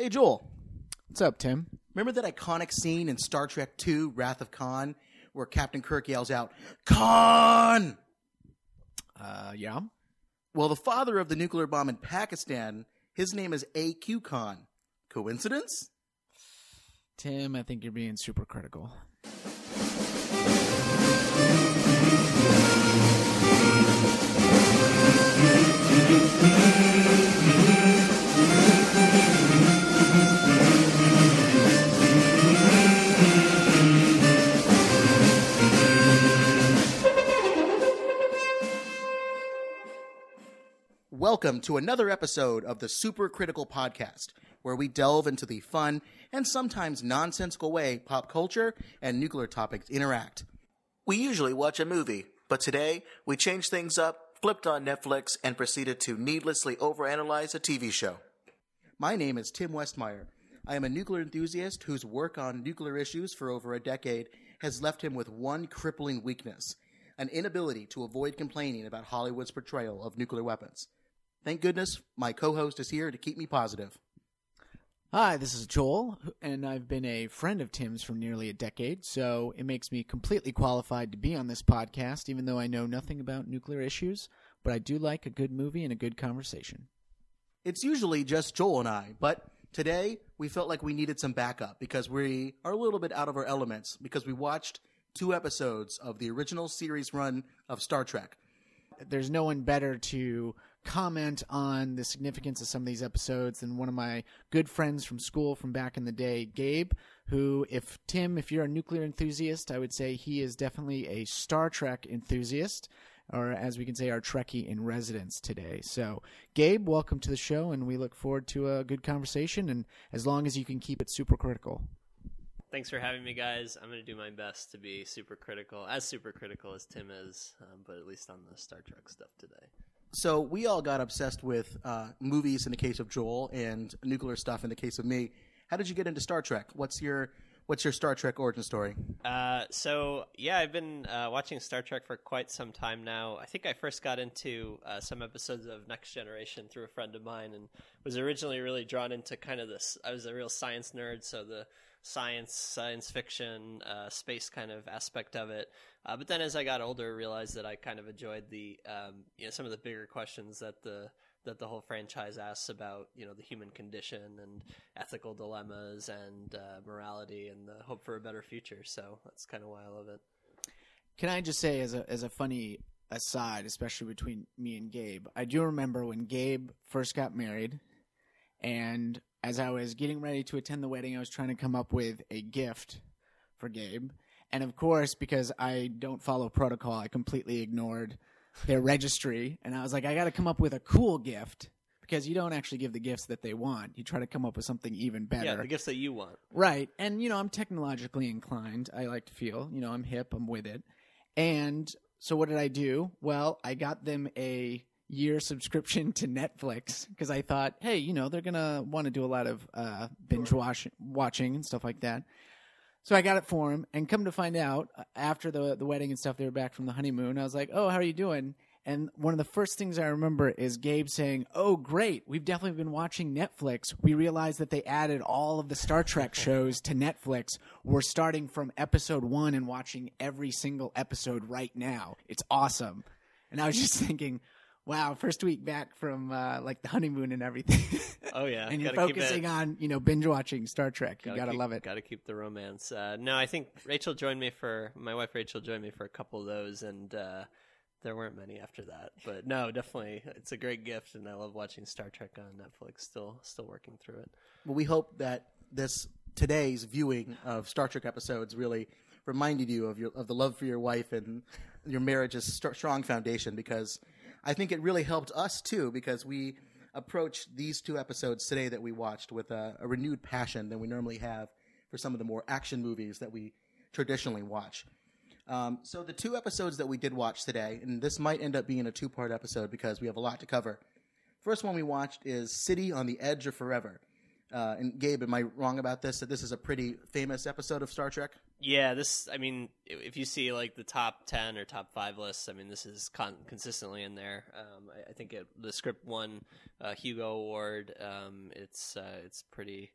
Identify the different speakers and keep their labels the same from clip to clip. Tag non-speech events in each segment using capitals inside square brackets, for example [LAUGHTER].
Speaker 1: Hey, Joel.
Speaker 2: What's up, Tim?
Speaker 1: Remember that iconic scene in Star Trek II, Wrath of Khan, where Captain Kirk yells out, Khan!
Speaker 2: Uh, yeah.
Speaker 1: Well, the father of the nuclear bomb in Pakistan, his name is A.Q. Khan. Coincidence?
Speaker 2: Tim, I think you're being super critical.
Speaker 1: Welcome to another episode of the Super Critical Podcast, where we delve into the fun and sometimes nonsensical way pop culture and nuclear topics interact. We usually watch a movie, but today we changed things up, flipped on Netflix, and proceeded to needlessly overanalyze a TV show. My name is Tim Westmeyer. I am a nuclear enthusiast whose work on nuclear issues for over a decade has left him with one crippling weakness an inability to avoid complaining about Hollywood's portrayal of nuclear weapons. Thank goodness my co host is here to keep me positive.
Speaker 2: Hi, this is Joel, and I've been a friend of Tim's for nearly a decade, so it makes me completely qualified to be on this podcast, even though I know nothing about nuclear issues. But I do like a good movie and a good conversation.
Speaker 1: It's usually just Joel and I, but today we felt like we needed some backup because we are a little bit out of our elements because we watched two episodes of the original series run of Star Trek.
Speaker 2: There's no one better to comment on the significance of some of these episodes than one of my good friends from school from back in the day, Gabe, who, if Tim, if you're a nuclear enthusiast, I would say he is definitely a Star Trek enthusiast, or as we can say, our Trekkie in residence today. So, Gabe, welcome to the show, and we look forward to a good conversation, and as long as you can keep it super critical.
Speaker 3: Thanks for having me, guys. I'm going to do my best to be super critical, as super critical as Tim is, um, but at least on the Star Trek stuff today.
Speaker 1: So we all got obsessed with uh, movies in the case of Joel and nuclear stuff in the case of me. How did you get into Star Trek? What's your What's your Star Trek origin story?
Speaker 3: Uh, so yeah, I've been uh, watching Star Trek for quite some time now. I think I first got into uh, some episodes of Next Generation through a friend of mine, and was originally really drawn into kind of this. I was a real science nerd, so the science, science fiction, uh, space kind of aspect of it. Uh, but then as I got older, I realized that I kind of enjoyed the um, you know some of the bigger questions that the that the whole franchise asks about you know the human condition and ethical dilemmas and uh, morality and the hope for a better future. So that's kind of why I love it.
Speaker 2: Can I just say, as a as a funny aside, especially between me and Gabe, I do remember when Gabe first got married, and as I was getting ready to attend the wedding, I was trying to come up with a gift for Gabe. And of course, because I don't follow protocol, I completely ignored their [LAUGHS] registry. And I was like, I got to come up with a cool gift because you don't actually give the gifts that they want. You try to come up with something even better.
Speaker 3: Yeah, the gifts that you want.
Speaker 2: Right. And, you know, I'm technologically inclined. I like to feel, you know, I'm hip, I'm with it. And so what did I do? Well, I got them a year subscription to Netflix because I thought, hey, you know, they're gonna want to do a lot of uh, binge watch- watching and stuff like that. So I got it for him, and come to find out, uh, after the the wedding and stuff, they were back from the honeymoon. I was like, "Oh, how are you doing?" And one of the first things I remember is Gabe saying, "Oh, great! We've definitely been watching Netflix. We realized that they added all of the Star Trek [LAUGHS] shows to Netflix. We're starting from episode one and watching every single episode right now. It's awesome." And I was just [LAUGHS] thinking, wow, first week back from uh, like the honeymoon and everything. [LAUGHS]
Speaker 3: Oh yeah,
Speaker 2: and you're
Speaker 3: gotta
Speaker 2: focusing
Speaker 3: it-
Speaker 2: on you know binge watching Star Trek. You gotta
Speaker 3: keep,
Speaker 2: love it.
Speaker 3: Got to keep the romance. Uh, no, I think Rachel joined me for my wife. Rachel joined me for a couple of those, and uh, there weren't many after that. But no, definitely, it's a great gift, and I love watching Star Trek on Netflix. Still, still working through it.
Speaker 1: Well, we hope that this today's viewing of Star Trek episodes really reminded you of your of the love for your wife and your marriage's st- strong foundation because I think it really helped us too because we approached these two episodes today that we watched with a, a renewed passion than we normally have for some of the more action movies that we traditionally watch. Um, so the two episodes that we did watch today, and this might end up being a two-part episode because we have a lot to cover. First one we watched is City on the Edge of Forever. Uh, and Gabe, am I wrong about this? That this is a pretty famous episode of Star Trek?
Speaker 3: Yeah, this. I mean, if you see like the top ten or top five lists, I mean, this is con- consistently in there. Um, I, I, think it, the script won a Hugo Award. Um, it's uh, it's pretty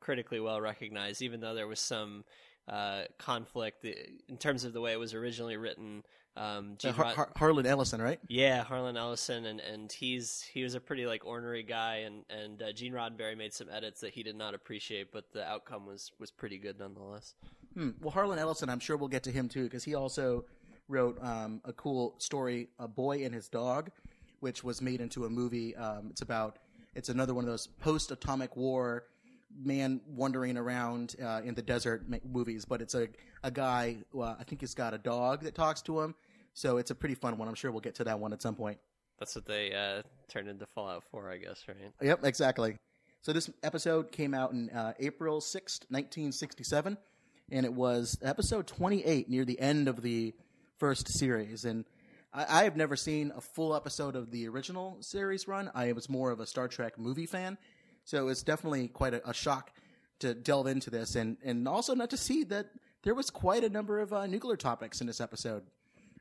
Speaker 3: critically well recognized, even though there was some uh, conflict in terms of the way it was originally written. Um,
Speaker 1: uh, Har- Har- Harlan Ellison, right?
Speaker 3: Yeah, Harlan Ellison, and, and he's he was a pretty like ornery guy, and and uh, Gene Roddenberry made some edits that he did not appreciate, but the outcome was was pretty good nonetheless.
Speaker 1: Hmm. Well, Harlan Ellison, I'm sure we'll get to him too, because he also wrote um, a cool story, "A Boy and His Dog," which was made into a movie. Um, it's about it's another one of those post atomic war man wandering around uh, in the desert movies, but it's a a guy. Uh, I think he's got a dog that talks to him, so it's a pretty fun one. I'm sure we'll get to that one at some point.
Speaker 3: That's what they uh, turned into Fallout 4, I guess, right?
Speaker 1: Yep, exactly. So this episode came out in uh, April 6th, 1967, and it was episode 28 near the end of the first series. And I, I have never seen a full episode of the original series run. I was more of a Star Trek movie fan, so it's definitely quite a, a shock to delve into this, and, and also not to see that there was quite a number of uh, nuclear topics in this episode.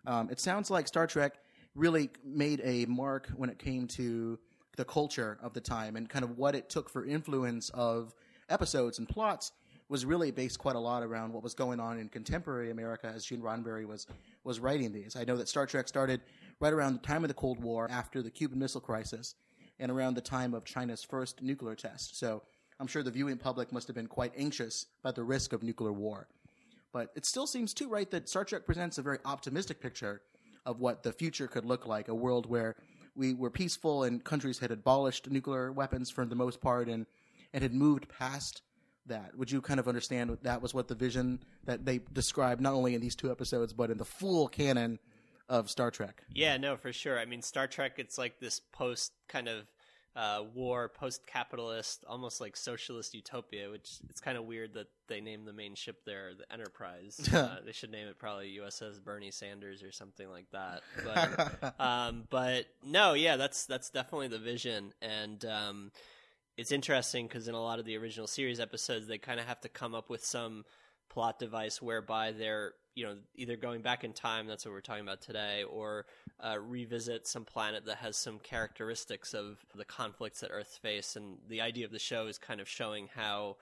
Speaker 1: Um, it sounds like Star Trek really made a mark when it came to the culture of the time and kind of what it took for influence of episodes and plots was really based quite a lot around what was going on in contemporary America as Gene Roddenberry was was writing these. I know that Star Trek started right around the time of the Cold War, after the Cuban Missile Crisis, and around the time of China's first nuclear test. So I'm sure the viewing public must have been quite anxious about the risk of nuclear war. But it still seems too right that Star Trek presents a very optimistic picture of what the future could look like a world where we were peaceful and countries had abolished nuclear weapons for the most part and, and had moved past that. Would you kind of understand that was what the vision that they described not only in these two episodes but in the full canon of Star Trek?
Speaker 3: Yeah, no, for sure. I mean, Star Trek, it's like this post kind of uh, war, post-capitalist, almost like socialist utopia. Which it's kind of weird that they named the main ship there the Enterprise. [LAUGHS] uh, they should name it probably USS Bernie Sanders or something like that. But, [LAUGHS] um, but no, yeah, that's that's definitely the vision, and um, it's interesting because in a lot of the original series episodes, they kind of have to come up with some plot device whereby they're you know either going back in time that's what we're talking about today or uh, revisit some planet that has some characteristics of the conflicts that earth face and the idea of the show is kind of showing how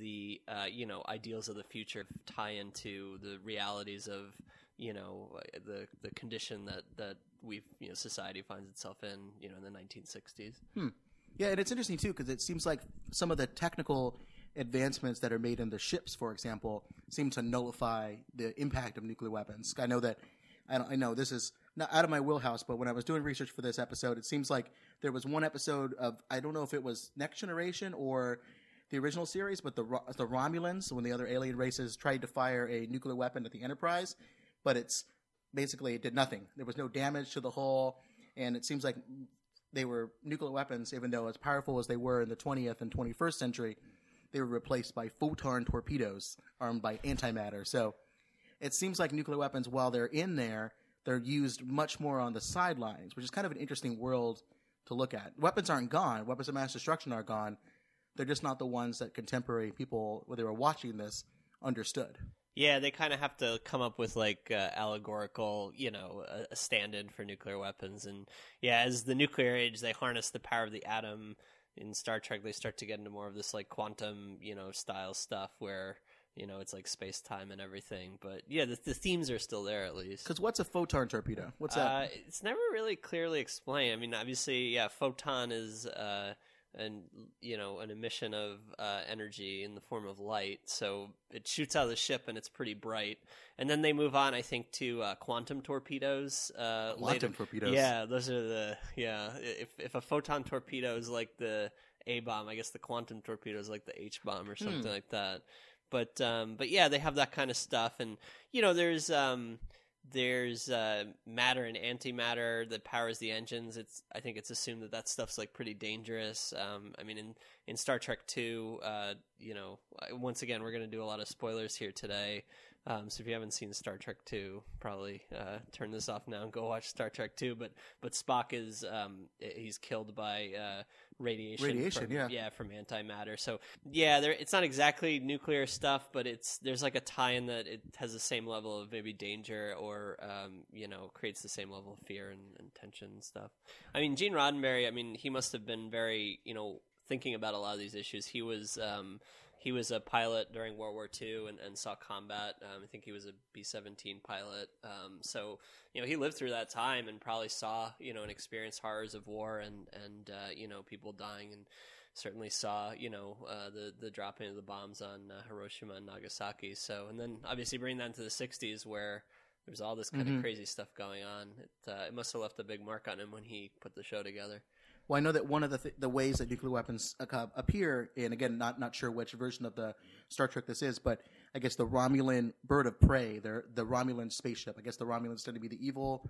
Speaker 3: the uh, you know ideals of the future tie into the realities of you know the the condition that that we you know society finds itself in you know in the 1960s
Speaker 1: hmm. yeah and it's interesting too because it seems like some of the technical advancements that are made in the ships, for example, seem to nullify the impact of nuclear weapons. I know that I, I, know this is not out of my wheelhouse, but when I was doing research for this episode, it seems like there was one episode of I don't know if it was Next Generation or the original series, but the the Romulans, when the other alien races tried to fire a nuclear weapon at the Enterprise, but it's basically it did nothing. There was no damage to the hull, and it seems like they were nuclear weapons, even though as powerful as they were in the 20th and 21st century, they were replaced by photon torpedoes armed by antimatter. So it seems like nuclear weapons, while they're in there, they're used much more on the sidelines, which is kind of an interesting world to look at. Weapons aren't gone. Weapons of mass destruction are gone. They're just not the ones that contemporary people, when they were watching this, understood.
Speaker 3: Yeah, they kind of have to come up with like uh, allegorical, you know, a, a stand-in for nuclear weapons. And yeah, as the nuclear age, they harness the power of the atom in Star Trek they start to get into more of this like quantum, you know, style stuff where you know it's like space time and everything. But yeah, the, the themes are still there at least.
Speaker 1: Because what's a photon torpedo? What's that?
Speaker 3: Uh, it's never really clearly explained. I mean, obviously, yeah, photon is. Uh, and you know an emission of uh, energy in the form of light. So it shoots out of the ship and it's pretty bright. And then they move on, I think, to uh, quantum torpedoes. Uh,
Speaker 1: quantum later. torpedoes.
Speaker 3: Yeah, those are the yeah. If if a photon torpedo is like the A bomb, I guess the quantum torpedo is like the H bomb or something hmm. like that. But um, but yeah, they have that kind of stuff, and you know, there's um, there's uh, matter and antimatter that powers the engines. It's I think it's assumed that that stuff's like pretty dangerous. Um, I mean, in in Star Trek Two, uh, you know, once again we're going to do a lot of spoilers here today. Um, so if you haven't seen Star Trek Two, probably uh, turn this off now and go watch Star Trek Two. But but Spock is um, he's killed by uh, radiation.
Speaker 1: Radiation,
Speaker 3: from,
Speaker 1: yeah.
Speaker 3: yeah, from antimatter. So yeah, there it's not exactly nuclear stuff, but it's there's like a tie-in that it has the same level of maybe danger or um, you know creates the same level of fear and, and tension and stuff. I mean, Gene Roddenberry. I mean, he must have been very you know thinking about a lot of these issues. He was. Um, he was a pilot during World War II and, and saw combat. Um, I think he was a B 17 pilot. Um, so, you know, he lived through that time and probably saw, you know, and experienced horrors of war and, and uh, you know, people dying and certainly saw, you know, uh, the, the dropping of the bombs on uh, Hiroshima and Nagasaki. So, and then obviously bring that into the 60s where there's all this kind
Speaker 1: Mhm.
Speaker 3: of crazy stuff going on. It, uh, it must have left a big mark on him when he put the show together.
Speaker 1: Well, I know that one of the th- the ways that nuclear weapons uh, appear, and again, not not sure which version of the Star Trek this is, but I guess the Romulan bird of prey, the the Romulan spaceship. I guess the Romulans tend to be the evil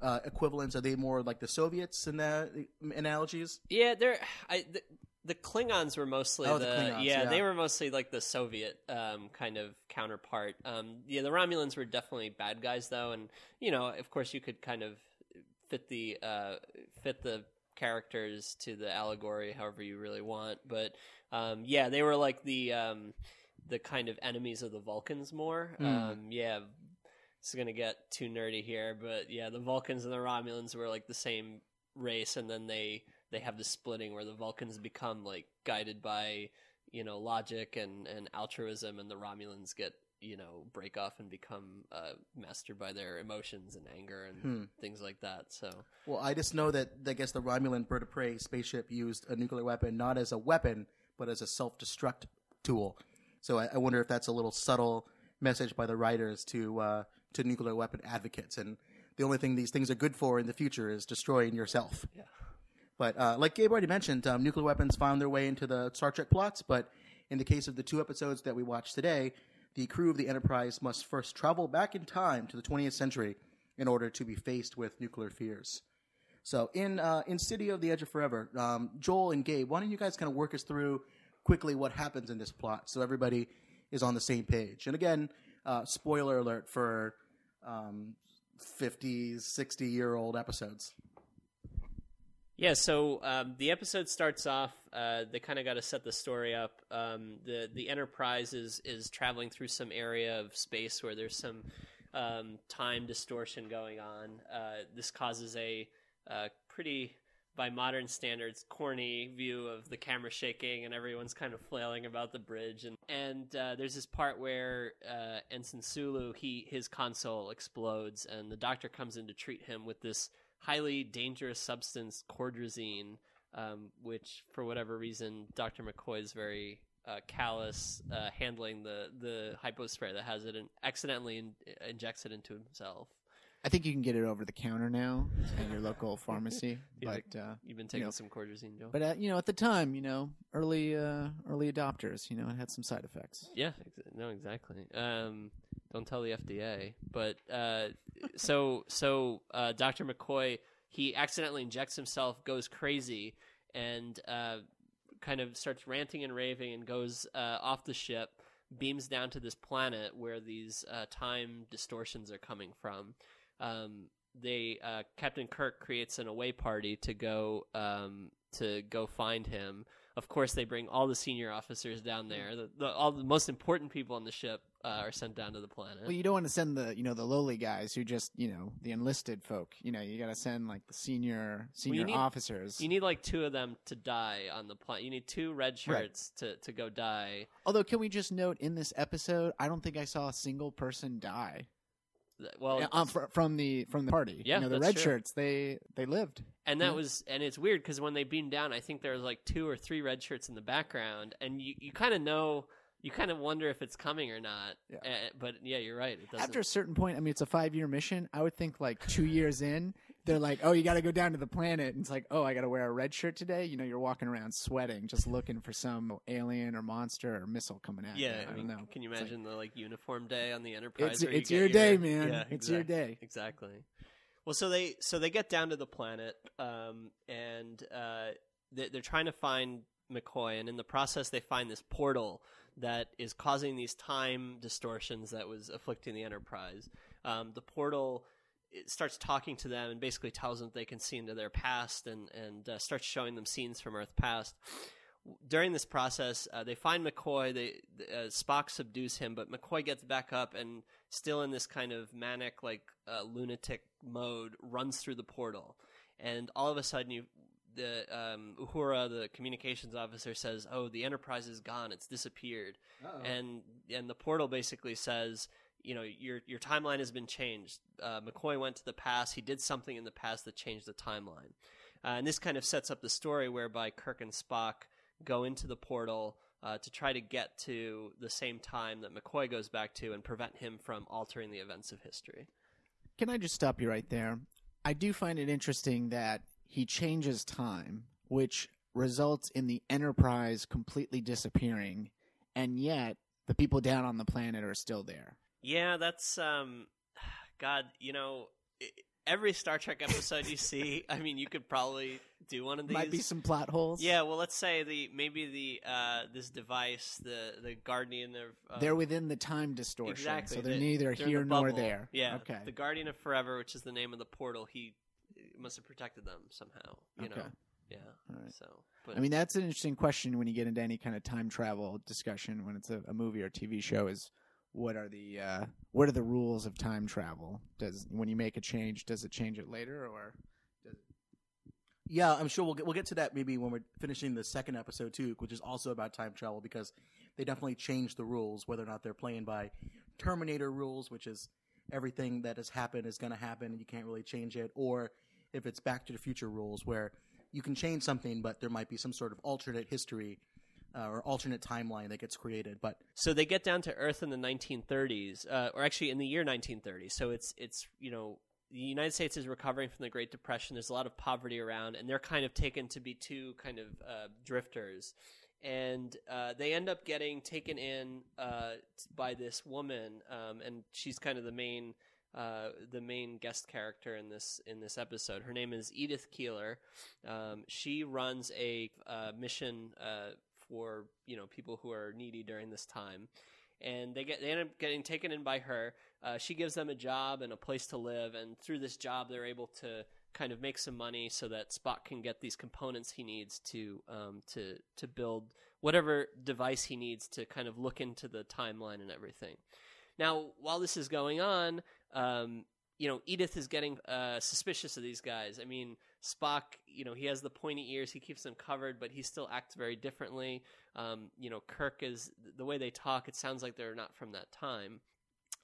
Speaker 1: uh, equivalents. Are they more like the Soviets in the analogies?
Speaker 3: Yeah, they're I the, the Klingons were mostly
Speaker 1: Oh,
Speaker 3: the,
Speaker 1: the Klingons,
Speaker 3: yeah,
Speaker 1: yeah.
Speaker 3: they were mostly like the Soviet um, kind of counterpart. Um, yeah, the Romulans were definitely bad guys though, and you know, of course, you could kind of fit the uh, fit the characters to the allegory however you really want. But um, yeah, they were like the um, the kind of enemies of the Vulcans more.
Speaker 1: Mm.
Speaker 3: Um, yeah, it's gonna get too nerdy here, but yeah, the Vulcans and the Romulans were like the same race, and then they they have the splitting where the Vulcans become like guided by you know logic and and altruism, and the Romulans get you know break off and become uh, mastered by their emotions and anger and
Speaker 1: Hmm.
Speaker 3: things like that. So
Speaker 1: Well, I just know that I guess the Romulan bird of prey spaceship used a nuclear weapon not as a weapon, but as a self destruct tool. So I, I wonder if that's a little subtle message by the writers to uh, to nuclear weapon advocates. And the only thing these things are good for in the future is destroying yourself.
Speaker 3: Yeah.
Speaker 1: But uh, like Gabe already mentioned, um, nuclear weapons found their way into the Star Trek plots. But in the case of the two episodes that we watched today, the crew of the Enterprise must first travel back in time to the 20th century in order to be faced with nuclear fears. So in uh, in City of the Edge of Forever, um, Joel and Gabe, why don't you guys kind of work us through quickly what happens in this plot so everybody is on the same page? And again, uh, spoiler alert for um, 50, 60 year old episodes.
Speaker 3: Yeah, so um, the episode starts off. Uh, they kind of got to set the story up. Um, the the Enterprise is is traveling through some area of space where there's some um, time distortion going on. Uh, this causes a uh, pretty, by modern standards, corny view of the camera shaking and everyone's kind of flailing about the bridge. And and uh, there's this part where uh, Ensign Sulu he his console explodes and the doctor comes in to treat him with this highly dangerous substance, cordrazine, um, which for whatever reason Dr. McCoy is very uh, callous uh, handling the the hypo spray that has it and accidentally in- injects it into himself.
Speaker 2: I think you can get it over the counter now at your local [LAUGHS] pharmacy. But uh,
Speaker 3: You've been taking
Speaker 2: know,
Speaker 3: some cordrazine, Joe.
Speaker 2: but uh, you know, at the time, you know, early uh, early adopters, you know, it had some side effects.
Speaker 3: Yeah, ex- no, exactly. Um, don't tell the FDA. But uh, so so uh, Dr. McCoy he accidentally injects himself, goes crazy, and uh, kind of starts ranting and raving, and goes uh, off the ship, beams down to this planet where these uh, time distortions are coming from. Um, they uh, Captain Kirk creates an away party to go um, to go find him. Of course, they bring all the senior officers down there. The, the, all the most important people on the ship uh, are sent down to the planet.
Speaker 2: Well, you don't want to send the you know the lowly guys who just you know the enlisted folk. You know, you got to send like the senior senior
Speaker 3: need-
Speaker 2: officers.
Speaker 3: you need like two of them to die on the planet. You need two red shirts to, to go die.
Speaker 2: Although, can we just note in this episode, I don't think I saw a single person die
Speaker 3: Well,
Speaker 2: um, fr- from the from the party.
Speaker 3: Yeah,
Speaker 2: you know, the red
Speaker 3: true.
Speaker 2: shirts they they lived.
Speaker 3: and that
Speaker 2: yeah.
Speaker 3: was and it's weird because when they beam down, I think there was like two or three red shirts in the background, and you you kind of know. You kind of wonder if it's coming or not,
Speaker 2: Yeah.
Speaker 3: Uh, but yeah, you're right. It.
Speaker 2: After a certain point, I mean, it's a five year mission. I would think like two years in, they're like, "Oh, you got to go down to the planet." And it's like, "Oh, I got to wear a red shirt today." You know, you're walking around sweating, just looking for some alien or monster or missile coming at you.
Speaker 3: yeah,
Speaker 2: I,
Speaker 3: I mean,
Speaker 2: don't know.
Speaker 3: can you
Speaker 2: It's like-
Speaker 3: imagine the like uniform day on the Enterprise?
Speaker 2: It's
Speaker 3: you
Speaker 2: it's
Speaker 3: get
Speaker 2: your day, man.
Speaker 3: Yeah,
Speaker 2: it's your day.
Speaker 3: Exactly. Well, so they so they get down to the planet, um, and uh, they, they're trying to find McCoy, and in the process, they find this portal that is causing these time distortions that was afflicting the Enterprise. Um, the portal it starts talking to them and basically tells them they can see into their past and and uh, starts showing them scenes from Earth past. During this process, uh, they find McCoy. They uh, Spock subdues him, but McCoy gets back up and, still in this kind of manic, like uh, lunatic mode, runs through the portal. And all of a sudden, you the um, Uhura, the communications officer, says, "Oh, the Enterprise is gone. It's disappeared."
Speaker 1: Uh-oh.
Speaker 3: And and the portal basically says, you know, your your timeline has been changed. Uh, McCoy went to the past. He did something in the past that changed the timeline. Uh, and this kind of sets up the story whereby Kirk and Spock go into the portal uh, to try to get to the same time that McCoy goes back to and prevent him from altering the events of history.
Speaker 2: Can I just stop you right there? I do find it interesting that he changes time, which results in the Enterprise completely disappearing, and yet the people down on the planet are still there.
Speaker 3: Yeah, that's um, [SIGHS] God. You know, every Star Trek episode you see, I mean, you could probably do one of these.
Speaker 2: Might be some plot holes.
Speaker 3: Yeah, well, let's say the maybe the uh, this device, the the Guardian of uh,
Speaker 2: They're within the time distortion,
Speaker 3: exactly.
Speaker 2: so they're
Speaker 3: the-
Speaker 2: neither
Speaker 3: they're
Speaker 2: here
Speaker 3: the
Speaker 2: nor there.
Speaker 3: Yeah,
Speaker 2: Okay.
Speaker 3: the Guardian of Forever, which is the name of the portal, he must have protected them somehow. You
Speaker 2: Okay.
Speaker 3: know, yeah.
Speaker 2: All right.
Speaker 3: So, but
Speaker 2: I mean, that's an interesting question when you get into any kind of time travel discussion when it's a, a movie or TV show. Is what are the uh, what are the rules of time travel? Does when you make a change, does it change it later or?
Speaker 1: Yeah, I'm sure we'll get we'll get to that maybe when we're finishing the second episode too, which is also about time travel because they definitely changed the rules, whether or not they're playing by Terminator rules, which is everything that has happened is going to happen and you can't really change it, or if it's Back to the Future rules where you can change something, but there might be some sort of alternate history uh, or alternate timeline that gets created. But
Speaker 3: so they get down to Earth in the 1930s, uh, or actually in the year 1930. So it's it's you know the United States is recovering from the Great Depression. There's a lot of poverty around, and they're kind of taken to be two kind of uh, drifters. And uh, they end up getting taken in uh, by this woman, um, and she's kind of the main uh, the main guest character in this in this episode. Her name is Edith Keeler. Um, she runs a uh, mission uh, for you know people who are needy during this time, and they get they end up getting taken in by her. Uh, she gives them a job and a place to live, and through this job, they're able to kind of make some money so that Spock can get these components he needs to um, to to build whatever device he needs to kind of look into the timeline and everything. Now, while this is going on, um, you know, Edith is getting uh, suspicious of these guys. I mean, Spock, you know, he has the pointy ears, he keeps them covered, but he still acts very differently. Um, you know, Kirk is the way they talk. It sounds like they're not from that time.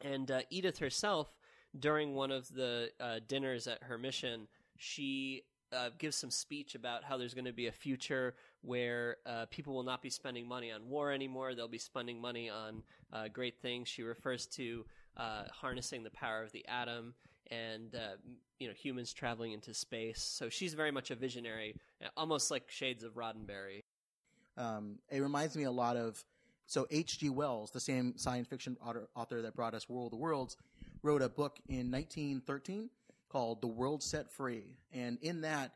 Speaker 3: And uh, Edith herself, during one of the uh, dinners at her mission, she uh, gives some speech about how there's going to be a future where uh, people will not be spending money on war anymore. They'll be spending money on uh, great things. She refers to uh, harnessing the power of the atom and uh, you know humans traveling into space. So she's very much a visionary, almost like shades of Roddenberry.
Speaker 1: Um, it reminds me a lot of so H.G. Wells, the same science fiction author, author that brought us War of the Worlds, wrote a book in 1913 called The World Set Free, and in that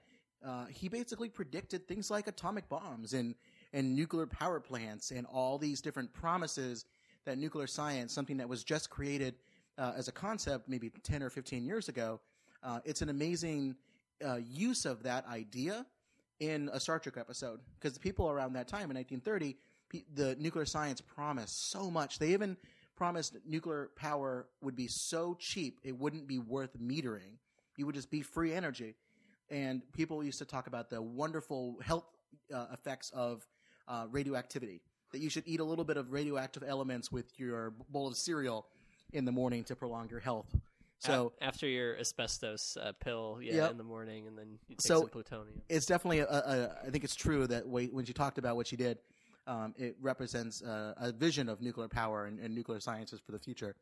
Speaker 1: uh, he basically predicted things like atomic bombs and and nuclear power plants and all these different promises that nuclear science, something that was just created uh, as a concept maybe 10 or 15 years ago, uh, it's an amazing uh, use of that idea in a Star Trek episode because the people around that time in 1930, pe- the nuclear science promised so much. They even promised nuclear power would be so cheap it wouldn't be worth metering. You would just be free energy. And people used to talk about the wonderful health uh, effects of uh, radioactivity. That you should eat a little bit of radioactive elements with your bowl of cereal in the morning to prolong your health. So
Speaker 3: A- after your asbestos uh, pill, yeah,
Speaker 1: Yep.
Speaker 3: in the morning, and then you take
Speaker 1: So-
Speaker 3: some plutonium.
Speaker 1: it's definitely a, a, a, I think it's true that when she talked about what she did, um, it represents a, a vision of nuclear power and, and nuclear sciences for the future.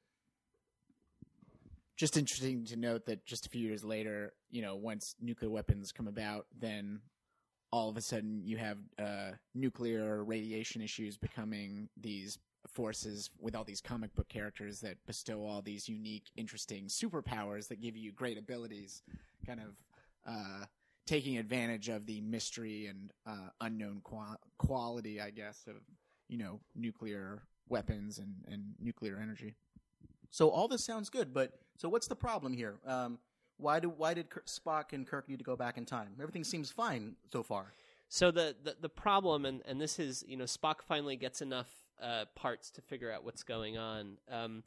Speaker 2: Just interesting to note that just a few years later, you know, once nuclear weapons come about, then all of a sudden you have uh, nuclear radiation issues becoming these forces with all these comic book characters that bestow all these unique, interesting superpowers that give you great abilities, kind of uh, taking advantage of the mystery and uh, unknown qua- quality, I guess, of you know nuclear weapons and, and nuclear energy.
Speaker 1: So all this sounds good, but so what's the problem here? Um, why do why did Kirk, Spock and Kirk need to go back in time? Everything seems fine so far.
Speaker 3: So the, the, the problem, and, and this is, you know, Spock finally gets enough uh, parts to figure out what's going on. Um,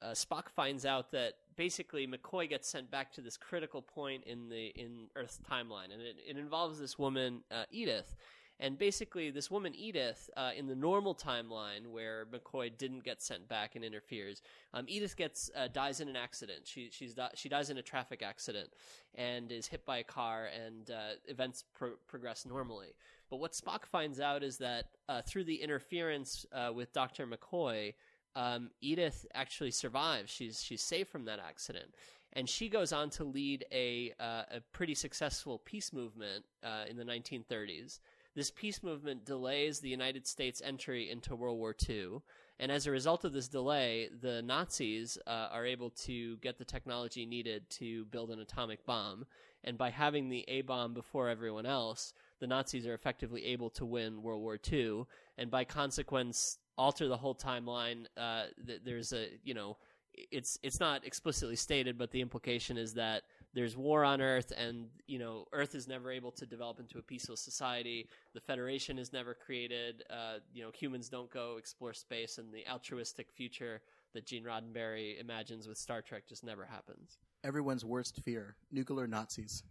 Speaker 3: uh, Spock finds out that basically McCoy gets sent back to this critical point in the in Earth's timeline, and it, it involves this woman uh, Edith. And basically, this woman Edith, uh, in the normal timeline where McCoy didn't get sent back and interferes, um, Edith gets uh, dies in an accident. She she's di- she dies in a traffic accident and is hit by a car, and uh, events pro- progress normally. But what Spock finds out is that uh, through the interference uh, with Doctor McCoy, um, Edith actually survives. She's she's safe from that accident, and she goes on to lead a uh, a pretty successful peace movement uh, in the 1930s. This peace movement delays the United States' entry into World War II, and as a result of this delay, the Nazis uh, are able to get the technology needed to build an atomic bomb. And by having the A bomb before everyone else, the Nazis are effectively able to win World War II, and by consequence, alter the whole timeline. Uh, th- there's a you know, it's it's not explicitly stated, but the implication is that there's war on Earth, and you know, Earth is never able to develop into a peaceful society. The Federation is never created. Uh, you know, humans don't go explore space, and the altruistic future that Gene Roddenberry imagines with Star Trek just never happens.
Speaker 1: Everyone's worst fear: nuclear Nazis.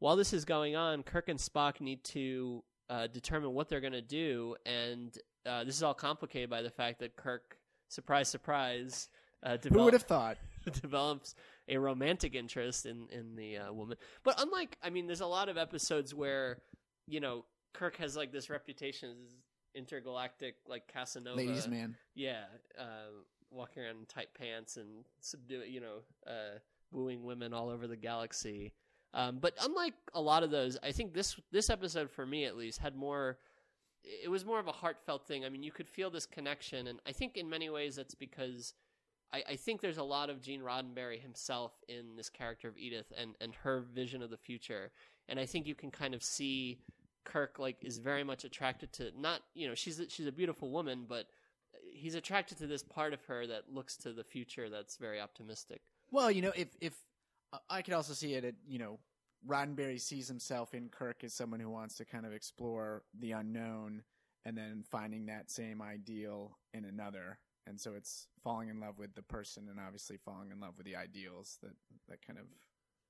Speaker 3: While this is going on, Kirk and Spock need to uh, determine what they're going to do, and uh, this is all complicated by the fact that Kirk, surprise, surprise, uh,
Speaker 2: Who would have thought? [LAUGHS]
Speaker 3: develops a romantic interest in in the uh, woman. But unlike, I mean, there's a lot of episodes where you know Kirk has like this reputation as intergalactic, like Casanova,
Speaker 2: Ladies man.
Speaker 3: yeah, uh, walking around in tight pants and subdue, you know, uh, wooing women all over the galaxy. Um, but unlike a lot of those, I think this this episode for me at least had more. It was more of a heartfelt thing. I mean, you could feel this connection, and I think in many ways that's because I, I think there's a lot of Gene Roddenberry himself in this character of Edith and and her vision of the future, and I think you can kind of see Kirk like is very much attracted to not you know she's she's a beautiful woman, but he's attracted to this part of her that looks to the future that's very optimistic.
Speaker 2: Well, you know, if if I could also see it at you know, Roddenberry sees himself in Kirk as someone who wants to kind of explore the unknown, and then finding that same ideal in another, and so it's falling in love with the person, and obviously falling in love with the ideals that that kind of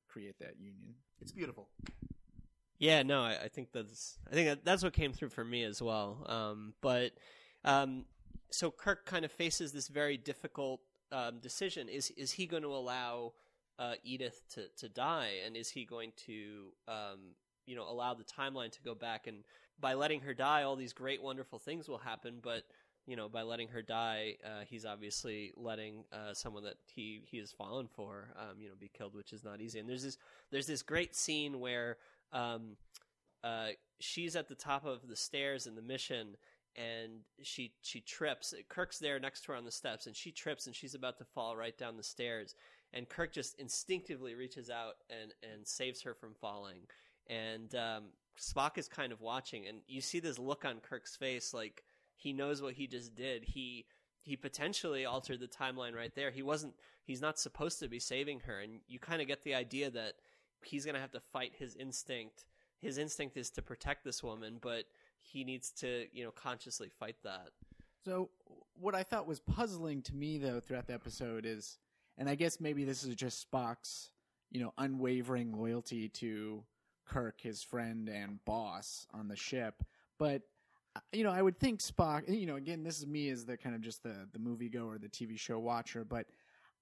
Speaker 2: create that union.
Speaker 1: It's beautiful.
Speaker 3: Yeah, no, I, I think that's I think that, that's what came through for me as well. Um, but um, so Kirk kind of faces this very difficult um, decision: is is he going to allow uh, Edith to to die, and is he going to um, you know allow the timeline to go back? And by letting her die, all these great, wonderful things will happen. But you know, by letting her die, uh, he's obviously letting uh, someone that he he has fallen for, um, you know, be killed, which is not easy. And there's this there's this great scene where um, uh, she's at the top of the stairs in the mission, and she she trips. Kirk's there next to her on the steps, and she trips, and she's about to fall right down the stairs. And Kirk just instinctively reaches out and and saves her from falling. And um, Spock is kind of watching, and you see this look on Kirk's face, like he knows what he just did. He he potentially altered the timeline right there. He wasn't. He's not supposed to be saving her, and you kind of get the idea that he's going to have to fight his instinct. His instinct is to protect this woman, but he needs to, you know, consciously fight that.
Speaker 2: So what I thought was puzzling to me though throughout the episode is and I guess maybe this is just Spock's, you know, unwavering loyalty to Kirk, his friend and boss on the ship, but uh, you know, I would think Spock, you know, again, this is me as the kind of just the the movie goer, the TV show watcher, but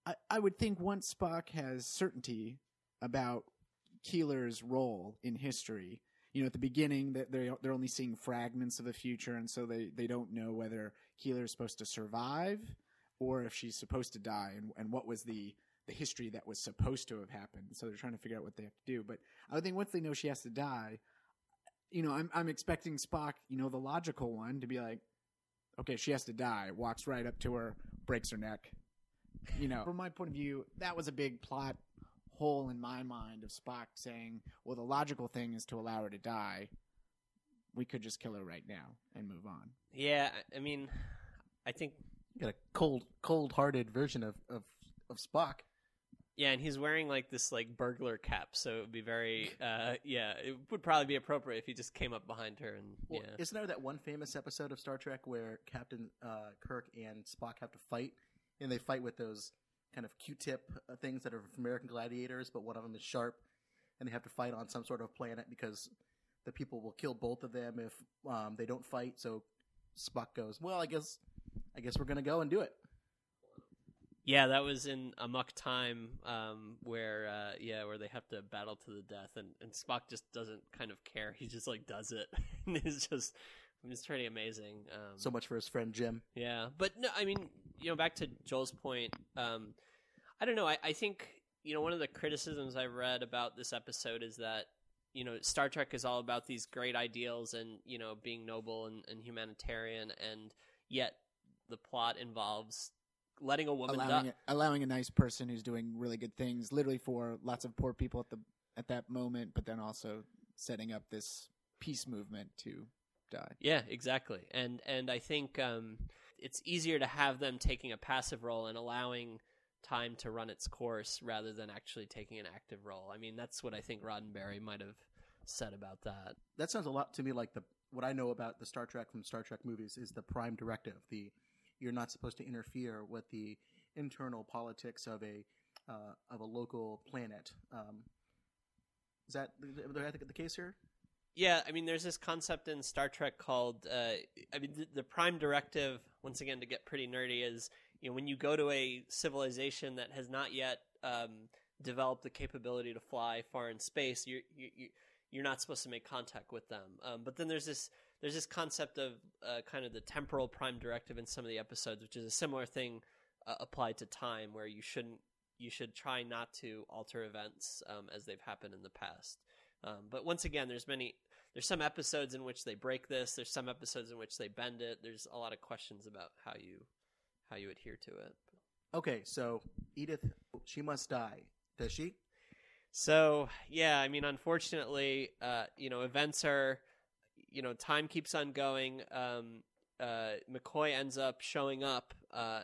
Speaker 2: I, I would think once Spock has certainty about Keeler's role in history, you know, at the beginning that they're they're only seeing fragments of the future, and so they they don't know whether Keeler is supposed to survive or if she's supposed to die, and and what was the the history that was supposed to have happened. So they're trying to figure out what they have to do. But I would think once they know she has to die, you know, I'm I'm expecting Spock, you know, the logical one to be like, okay, she has to die. Walks right up to her, breaks her neck. You know, from my point of view, that was a big plot hole in my mind of Spock saying, "Well, the logical thing is to allow her to die. We could just kill her right now and move on."
Speaker 3: Yeah, I- I mean, I think
Speaker 1: You got a cold, cold-hearted version of of, of Spock.
Speaker 3: yeah, and he's wearing like this like burglar cap, so it would be very [LAUGHS] uh yeah, it would probably be appropriate if he just came up behind her and
Speaker 1: Well,
Speaker 3: yeah.
Speaker 1: Isn't there that one famous episode of Star Trek where Captain uh, Kirk and Spock have to fight, and they fight with those kind of Q-tip uh, things that are from American Gladiators, but one of them is sharp, and they have to fight on some sort of planet because the people will kill both of them if um, they don't fight. So Spock goes, "Well, I guess, I guess we're gonna go and do it."
Speaker 3: Yeah, that was in Amok Time, um, where uh, yeah, where they have to battle to the death, and, and Spock just doesn't kind of care. He just like does it, [LAUGHS] and it's just it's pretty amazing. Um,
Speaker 1: So much for his friend Jim.
Speaker 3: yeah, but no, I mean, you know, back to Joel's point. Um, I don't know. I, I think you know one of the criticisms I've read about this episode is that you know Star Trek is all about these great ideals and you know being noble and, and humanitarian, and yet the plot involves letting a woman
Speaker 2: allowing
Speaker 3: die.
Speaker 2: it, allowing a nice person who's doing really good things, literally for lots of poor people at the at that moment, but then also setting up this peace movement to die.
Speaker 3: Yeah, exactly. And and I think um, it's easier to have them taking a passive role and allowing time to run its course rather than actually taking an active role. I mean, that's what I think Roddenberry might have said about that.
Speaker 1: that sounds a lot to me like the what I know about the Star Trek from Star Trek movies is the prime directive. The you're not supposed to interfere with the internal politics of a uh, of a local planet. Um, is that the, case here?
Speaker 3: Yeah, I mean, there's this concept in Star Trek called, uh, I mean, the, the prime directive, once again, to get pretty nerdy, is you know when you go to a civilization that has not yet um, developed the capability to fly far in space, you're you, you, you're not supposed to make contact with them. Um, but then there's this there's this concept of uh, kind of the temporal prime directive in some of the episodes, which is a similar thing uh, applied to time, where you shouldn't you should try not to alter events um, as they've happened in the past. Um, but once again, there's many there's some episodes in which they break this. There's some episodes in which they bend it. There's a lot of questions about how you how you adhere to it.
Speaker 1: Okay, so Edith, she must die. Does she?
Speaker 3: So yeah, I mean, unfortunately, uh, you know, events are, you know, time keeps on going. Um, uh, McCoy ends up showing up uh,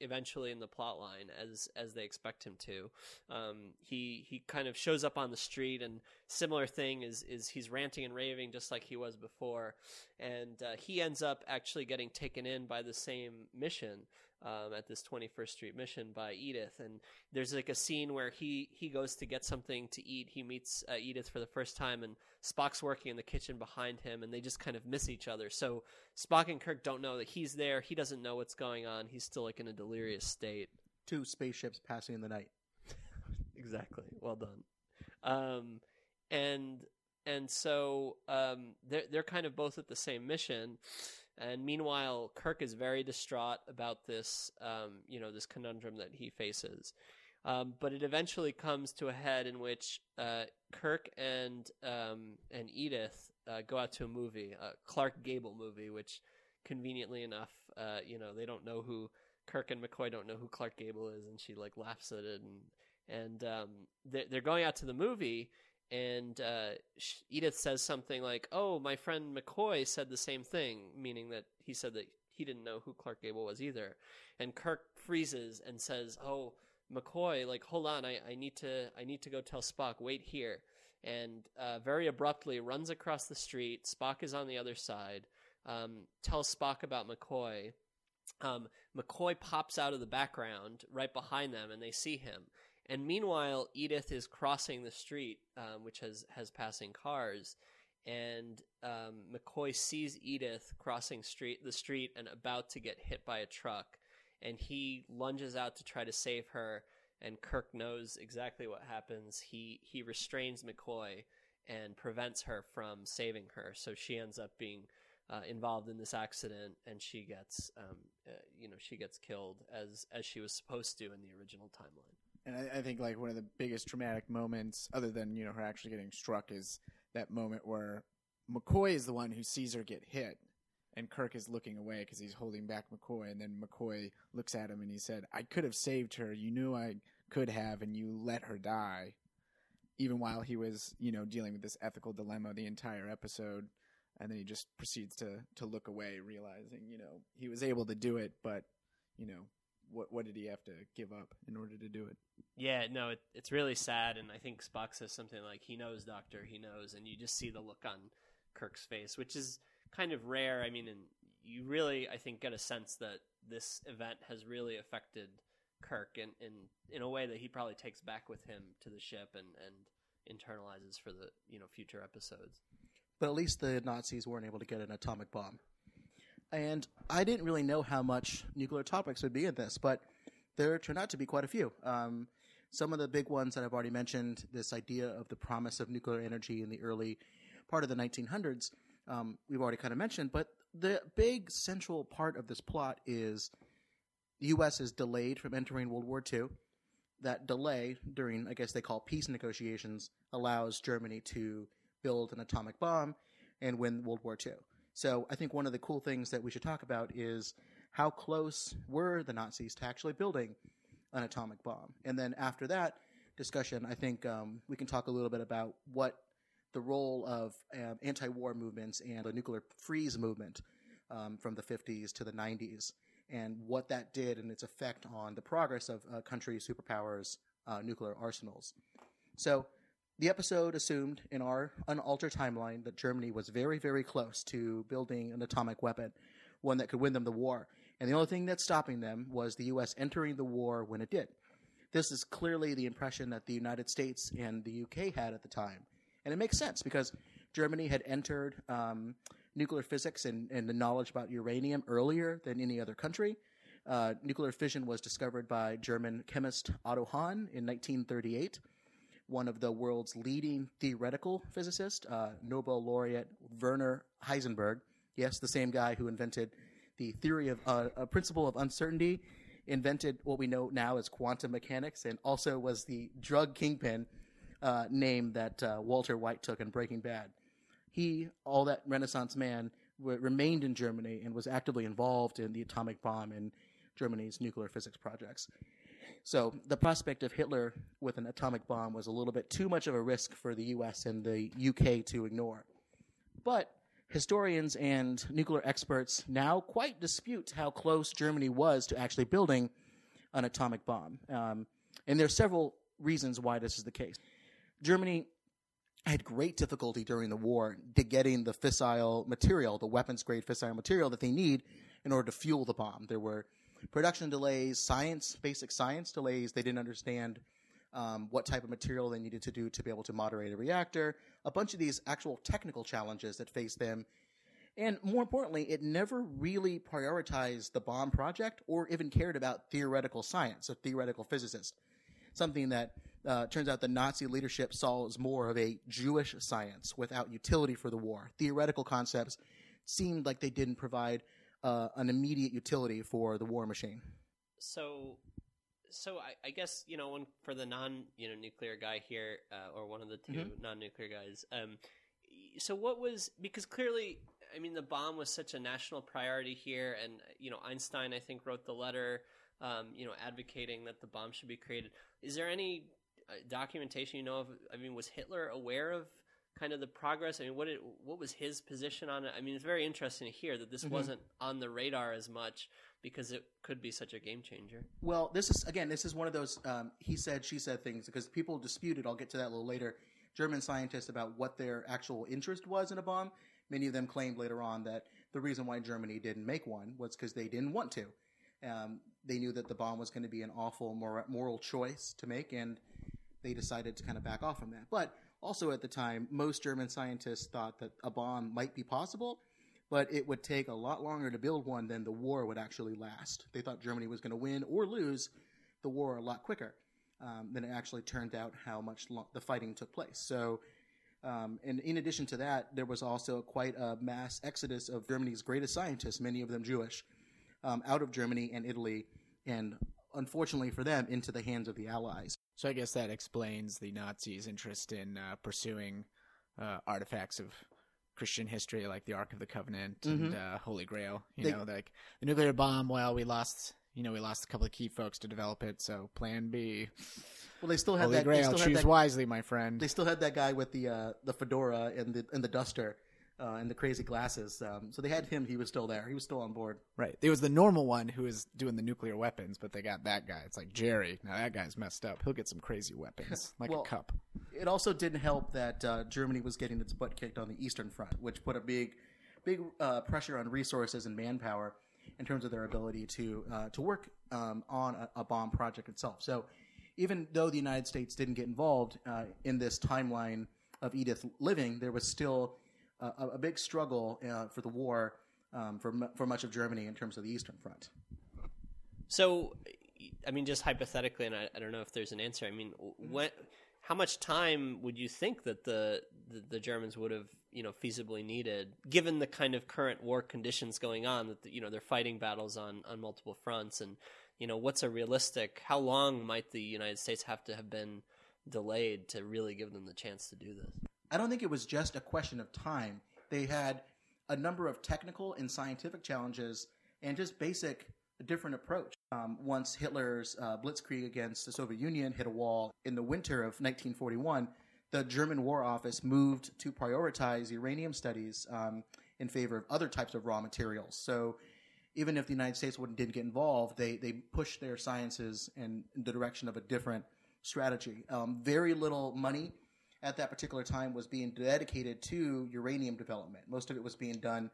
Speaker 3: eventually in the plot line as as they expect him to. Um, he he kind of shows up on the street, and similar thing is is he's ranting and raving just like he was before, and uh, he ends up actually getting taken in by the same mission. Um, at this 21st Street mission by Edith, and there's like a scene where he he goes to get something to eat. He meets uh, Edith for the first time, and Spock's working in the kitchen behind him, and they just kind of miss each other. So Spock and Kirk don't know that he's there. He doesn't know what's going on. He's still like in a delirious state.
Speaker 1: Two spaceships passing in the night. [LAUGHS]
Speaker 3: Exactly. Well done. Um, and and so um, they're they're kind of both at the same mission. And meanwhile, Kirk is very distraught about this, um, you know, this conundrum that he faces. Um, but it eventually comes to a head in which uh, Kirk and um, and Edith uh, go out to a movie, a Clark Gable movie, which conveniently enough, uh, you know, they don't know who Kirk and McCoy don't know who Clark Gable is, and she like laughs at it, and and um, they're, they're going out to the movie, and uh, Edith says something like, "Oh, my friend McCoy said the same thing," meaning that he said that he didn't know who Clark Gable was either, and Kirk freezes and says, "Oh." McCoy, like, hold on, I, I need to I need to go tell Spock, wait here. And uh, very abruptly runs across the street. Spock is on the other side. Um, tells Spock about McCoy. Um, McCoy pops out of the background right behind them, and they see him. And meanwhile, Edith is crossing the street, um, which has has passing cars, and um, McCoy sees Edith crossing street the street and about to get hit by a truck, and he lunges out to try to save her. And Kirk knows exactly what happens. He he restrains McCoy and prevents her from saving her. So she ends up being uh, involved in this accident, and she gets, um, uh, you know, she gets killed as as she was supposed to in the original timeline.
Speaker 2: And I, I think like one of the biggest traumatic moments, other than you know her actually getting struck, is that moment where McCoy is the one who sees her get hit, and Kirk is looking away because he's holding back McCoy, and then McCoy looks at him and he said, "I could have saved her. You knew I could have, and you let her die, even while he was, you know, dealing with this ethical dilemma the entire episode, and then he just proceeds to to look away, realizing, you know, he was able to do it, but, you know, what what did he have to give up in order to do it?
Speaker 3: Yeah, no, it, it's really sad, and I think Spock says something like, "He knows, Doctor, he knows," and you just see the look on Kirk's face, which is kind of rare. I mean, and you really, I think, get a sense that this event has really affected Kirk in in, in a way that he probably takes back with him to the ship and and internalizes for the you know future episodes.
Speaker 1: But at least the Nazis weren't able to get an atomic bomb. And I didn't really know how much nuclear topics would be in this, but there turned out to be quite a few. Um, some of the big ones that I've already mentioned, this idea of the promise of nuclear energy in the early part of the 1900s, um, we've already kind of mentioned. But the big central part of this plot is the U.S. is delayed from entering World War II. That delay during, I guess they call peace negotiations, allows Germany to build an atomic bomb and win World War II. So I think one of the cool things that we should talk about is how close were the Nazis to actually building an atomic bomb? And then after that discussion, I think um, we can talk a little bit about what the role of um, anti-war movements and the nuclear freeze movement um, from the 50s to the 90s and what that did and its effect on the progress of uh, countries, superpowers, uh, nuclear arsenals. So the episode assumed in our unaltered timeline that Germany was very, very close to building an atomic weapon, one that could win them the war. And the only thing that's stopping them was the U.S. entering the war when it did. This is clearly the impression that the United States and the UK had at the time. And it makes sense because Germany had entered um, nuclear physics and, and, the knowledge about uranium earlier than any other country. Uh, nuclear fission was discovered by German chemist Otto Hahn in 1938 one of the world's leading theoretical physicists, uh, Nobel laureate Werner Heisenberg. Yes, the same guy who invented the theory of uh, a principle of uncertainty, invented what we know now as quantum mechanics, and also was the drug kingpin uh, name that uh, Walter White took in Breaking Bad. He, all that Renaissance man, w- remained in Germany and was actively involved in the atomic bomb and Germany's nuclear physics projects. So the prospect of Hitler with an atomic bomb was a little bit too much of a risk for the US and the UK to ignore. But historians and nuclear experts now quite dispute how close Germany was to actually building an atomic bomb. Um, and there are several reasons why this is the case. Germany had great difficulty during the war to getting the fissile material, the weapons grade fissile material that they need in order to fuel the bomb. There were production delays, science, basic science delays. They didn't understand um, what type of material they needed to do to be able to moderate a reactor. A bunch of these actual technical challenges that faced them. And more importantly, it never really prioritized the bomb project or even cared about theoretical science, a theoretical physicist. Something that uh, turns out the Nazi leadership saw as more of a Jewish science without utility for the war. Theoretical concepts seemed like they didn't provide uh, an immediate utility for the war machine.
Speaker 3: So, so I, I guess you know, when, for the non you know nuclear guy here, uh, or one of the 2
Speaker 1: Mhm.
Speaker 3: non nuclear guys. Um, so what was because clearly, I mean, the bomb was such a national priority here, and you know, Einstein I think wrote the letter, um, you know, advocating that the bomb should be created. Is there any uh, documentation you know of? I mean, was Hitler aware of? Kind of the progress. I mean, what it, what was his position on it? I mean, it's very interesting to hear that this
Speaker 1: Mhm.
Speaker 3: wasn't on the radar as much because it could be such a game changer.
Speaker 1: Well, this is again, this is one of those um, he said, she said things because people disputed. I'll get to that a little later. German scientists about what their actual interest was in a bomb. Many of them claimed later on that the reason why Germany didn't make one was because they didn't want to. Um, they knew that the bomb was going to be an awful mor- moral choice to make, and they decided to kind of back off from that. But also at the time, most German scientists thought that a bomb might be possible, but it would take a lot longer to build one than the war would actually last. They thought Germany was going to win or lose the war a lot quicker um, than it actually turned out how much lo- the fighting took place. So, um, and in addition to that, there was also quite a mass exodus of Germany's greatest scientists, many of them Jewish, um, out of Germany and Italy, and unfortunately for them, into the hands of the Allies.
Speaker 2: So I guess that explains the Nazis' interest in uh, pursuing uh, artifacts of Christian history, like the Ark of the Covenant and
Speaker 1: Mhm.
Speaker 2: uh, Holy Grail. You
Speaker 1: They-
Speaker 2: know, like the nuclear bomb. Well, we lost, you know we lost a couple of key folks to develop it. So Plan B,
Speaker 1: Well, they still had
Speaker 2: Holy
Speaker 1: that. They
Speaker 2: Grail,
Speaker 1: still had
Speaker 2: choose
Speaker 1: that,
Speaker 2: wisely, my friend.
Speaker 1: they still had that guy with the uh, the fedora and the and the duster uh, and the crazy glasses. Um, so they had him. He was still there. He was still on board.
Speaker 2: Right. It was the normal one who was doing the nuclear weapons, but they got that guy. It's like Jerry. Now that guy's messed up. He'll get some crazy weapons, [LAUGHS] like
Speaker 1: Well,
Speaker 2: a cup.
Speaker 1: It also didn't help that uh, Germany was getting its butt kicked on the Eastern Front, which put a big, big uh, pressure on resources and manpower in terms of their ability to uh, to work um, on a, a bomb project itself. So, even though the United States didn't get involved uh, in this timeline of Edith living, there was still a, a big struggle uh, for the war um, for for much of Germany in terms of the Eastern Front.
Speaker 3: So, I mean, just hypothetically, and I, I don't know if there's an answer. I mean, how much time would you think that the, the the Germans would have, you know, feasibly needed, given the kind of current war conditions going on? That you know they're fighting battles on on multiple fronts, and you know, what's a realistic? How long might the United States have to have been delayed to really give them the chance to do this?
Speaker 1: I don't think it was just a question of time. They had a number of technical and scientific challenges and just basic different approach. Um, once Hitler's uh, blitzkrieg against the Soviet Union hit a wall in the winter of 1941, the German War Office moved to prioritize uranium studies um, in favor of other types of raw materials. So even if the United States didn't get involved, they, they pushed their sciences in the direction of a different strategy. Um, very little money at that particular time was being dedicated to uranium development. Most of it was being done,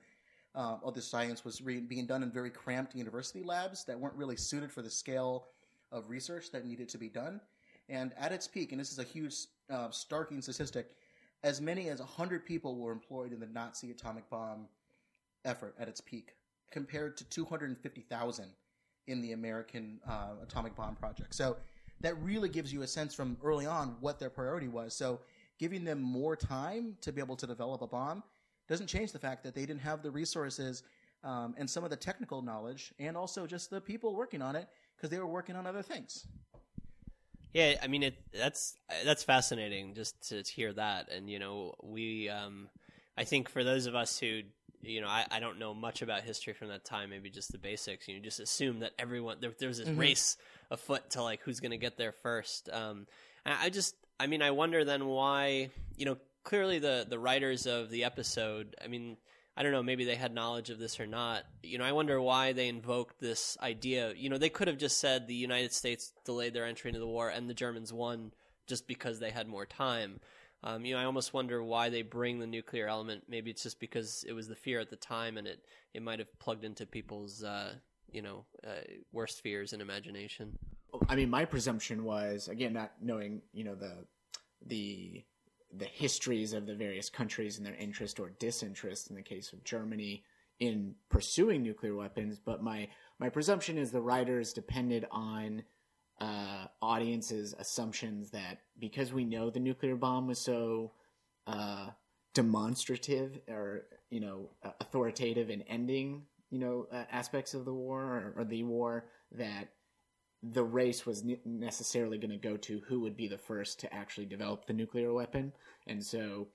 Speaker 1: uh, all the science was re- being done in very cramped university labs that weren't really suited for the scale of research that needed to be done. And at its peak, and this is a huge, uh, starking statistic, as many as 100 people were employed in the Nazi atomic bomb effort at its peak, compared to 250,000 in the American uh, atomic bomb project. So that really gives you a sense from early on what their priority was. So giving them more time to be able to develop a bomb doesn't change the fact that they didn't have the resources um, and some of the technical knowledge and also just the people working on it because they were working on other things.
Speaker 3: Yeah, I mean it. That's that's fascinating just to hear that, and you know, we. Um, I think for those of us who, you know, I, I don't know much about history from that time. Maybe just the basics. You just assume that everyone there, there was this race afoot to like who's going to get there first. Um, and I just, I mean, I wonder then why, you know, clearly the the writers of the episode. I mean, I don't know, maybe they had knowledge of this or not. You know, I wonder why they invoked this idea. You know, they could have just said the United States delayed their entry into the war and the Germans won just because they had more time. Um, you know, I almost wonder why they bring the nuclear element. Maybe it's just because it was the fear at the time, and it it might have plugged into people's uh, you know uh, worst fears and imagination.
Speaker 2: I mean, my presumption was again not knowing you know the the the histories of the various countries and their interest or disinterest in the case of Germany in pursuing nuclear weapons, but my my presumption is the writers depended on uh, audiences' assumptions that because we know the nuclear bomb was so uh, demonstrative or you know authoritative in ending you know uh, aspects of the war or, or the war that the race was necessarily going to go to who would be the first to actually develop the nuclear weapon. And so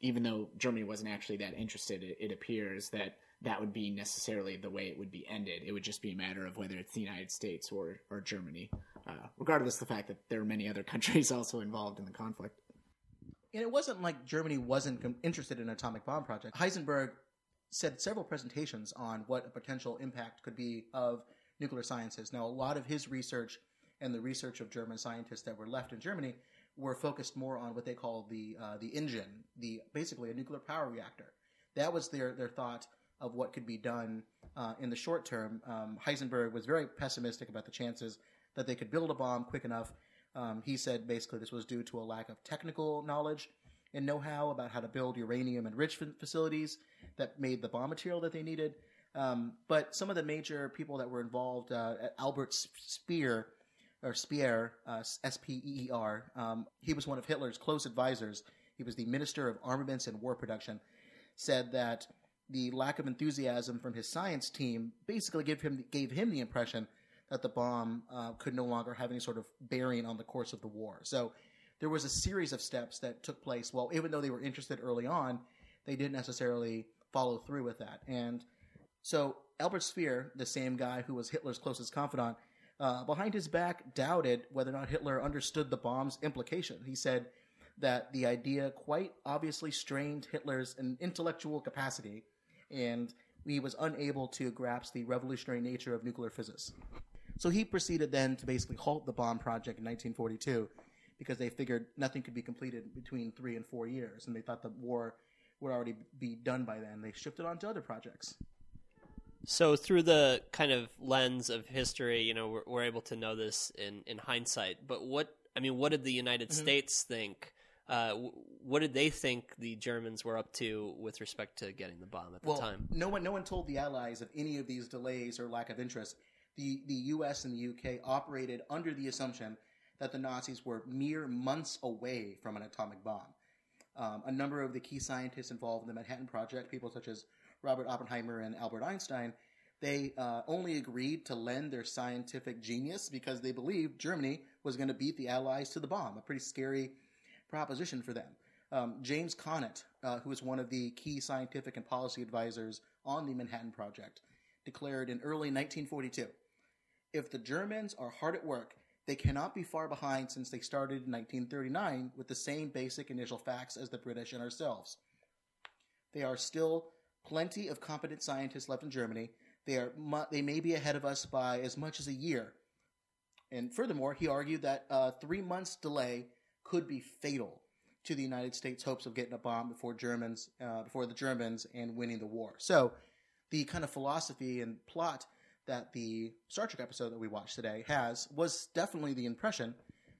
Speaker 2: even though Germany wasn't actually that interested it, it appears that that would be necessarily the way it would be ended. It would just be a matter of whether it's the United States or or Germany uh, regardless of the fact that there are many other [LAUGHS] countries also involved in the conflict.
Speaker 1: And it wasn't like Germany wasn't interested in an atomic bomb project. Heisenberg said several presentations on what a potential impact could be of nuclear sciences. Now, a lot of his research and the research of German scientists that were left in Germany were focused more on what they call the uh, the engine, the basically a nuclear power reactor. That was their their thought of what could be done uh, in the short term. Um, Heisenberg was very pessimistic about the chances that they could build a bomb quick enough. Um, he said basically this was due to a lack of technical knowledge and know-how about how to build uranium enrichment facilities that made the bomb material that they needed. Um, but some of the major people that were involved, uh, Albert Speer, or Speer, uh, S-P-E-E-R, um, he was one of Hitler's close advisors. He was the Minister of Armaments and War Production. Said that the lack of enthusiasm from his science team basically gave him gave him the impression that the bomb uh, could no longer have any sort of bearing on the course of the war. So there was a series of steps that took place. Well, even though they were interested early on, they didn't necessarily follow through with that. And so Albert Speer, the same guy who was Hitler's closest confidant, uh, behind his back doubted whether or not Hitler understood the bomb's implication. He said that the idea quite obviously strained Hitler's intellectual capacity, and he was unable to grasp the revolutionary nature of nuclear physics. So he proceeded then to basically halt the bomb project in 1942 because they figured nothing could be completed between three and four years, and they thought the war would already be done by then. They shifted on to other projects.
Speaker 3: So through the kind of lens of history, you know, we're, we're able to know this in, in hindsight. But what I mean, what did the United mm-hmm. States think? Uh, what did they think the Germans were up to with respect to getting the bomb at the
Speaker 1: well,
Speaker 3: time?
Speaker 1: No one, no one told the Allies of any of these delays or lack of interest. The the U.S. and the U.K. operated under the assumption that the Nazis were mere months away from an atomic bomb. Um, a number of the key scientists involved in the Manhattan Project, people such as Robert Oppenheimer and Albert Einstein, they uh, only agreed to lend their scientific genius because they believed Germany was going to beat the Allies to the bomb. A pretty scary proposition for them. Um, James Conant, uh, who was one of the key scientific and policy advisors on the Manhattan Project, declared in early 1942 If the Germans are hard at work, they cannot be far behind since they started in 1939 with the same basic initial facts as the British and ourselves. They are still plenty of competent scientists left in Germany. They, are, they may be ahead of us by as much as a year. And furthermore, he argued that a three months delay could be fatal to the United States' hopes of getting a bomb before Germans, uh, before the Germans, and winning the war. So, the kind of philosophy and plot that the Star Trek episode that we watched today has was definitely the impression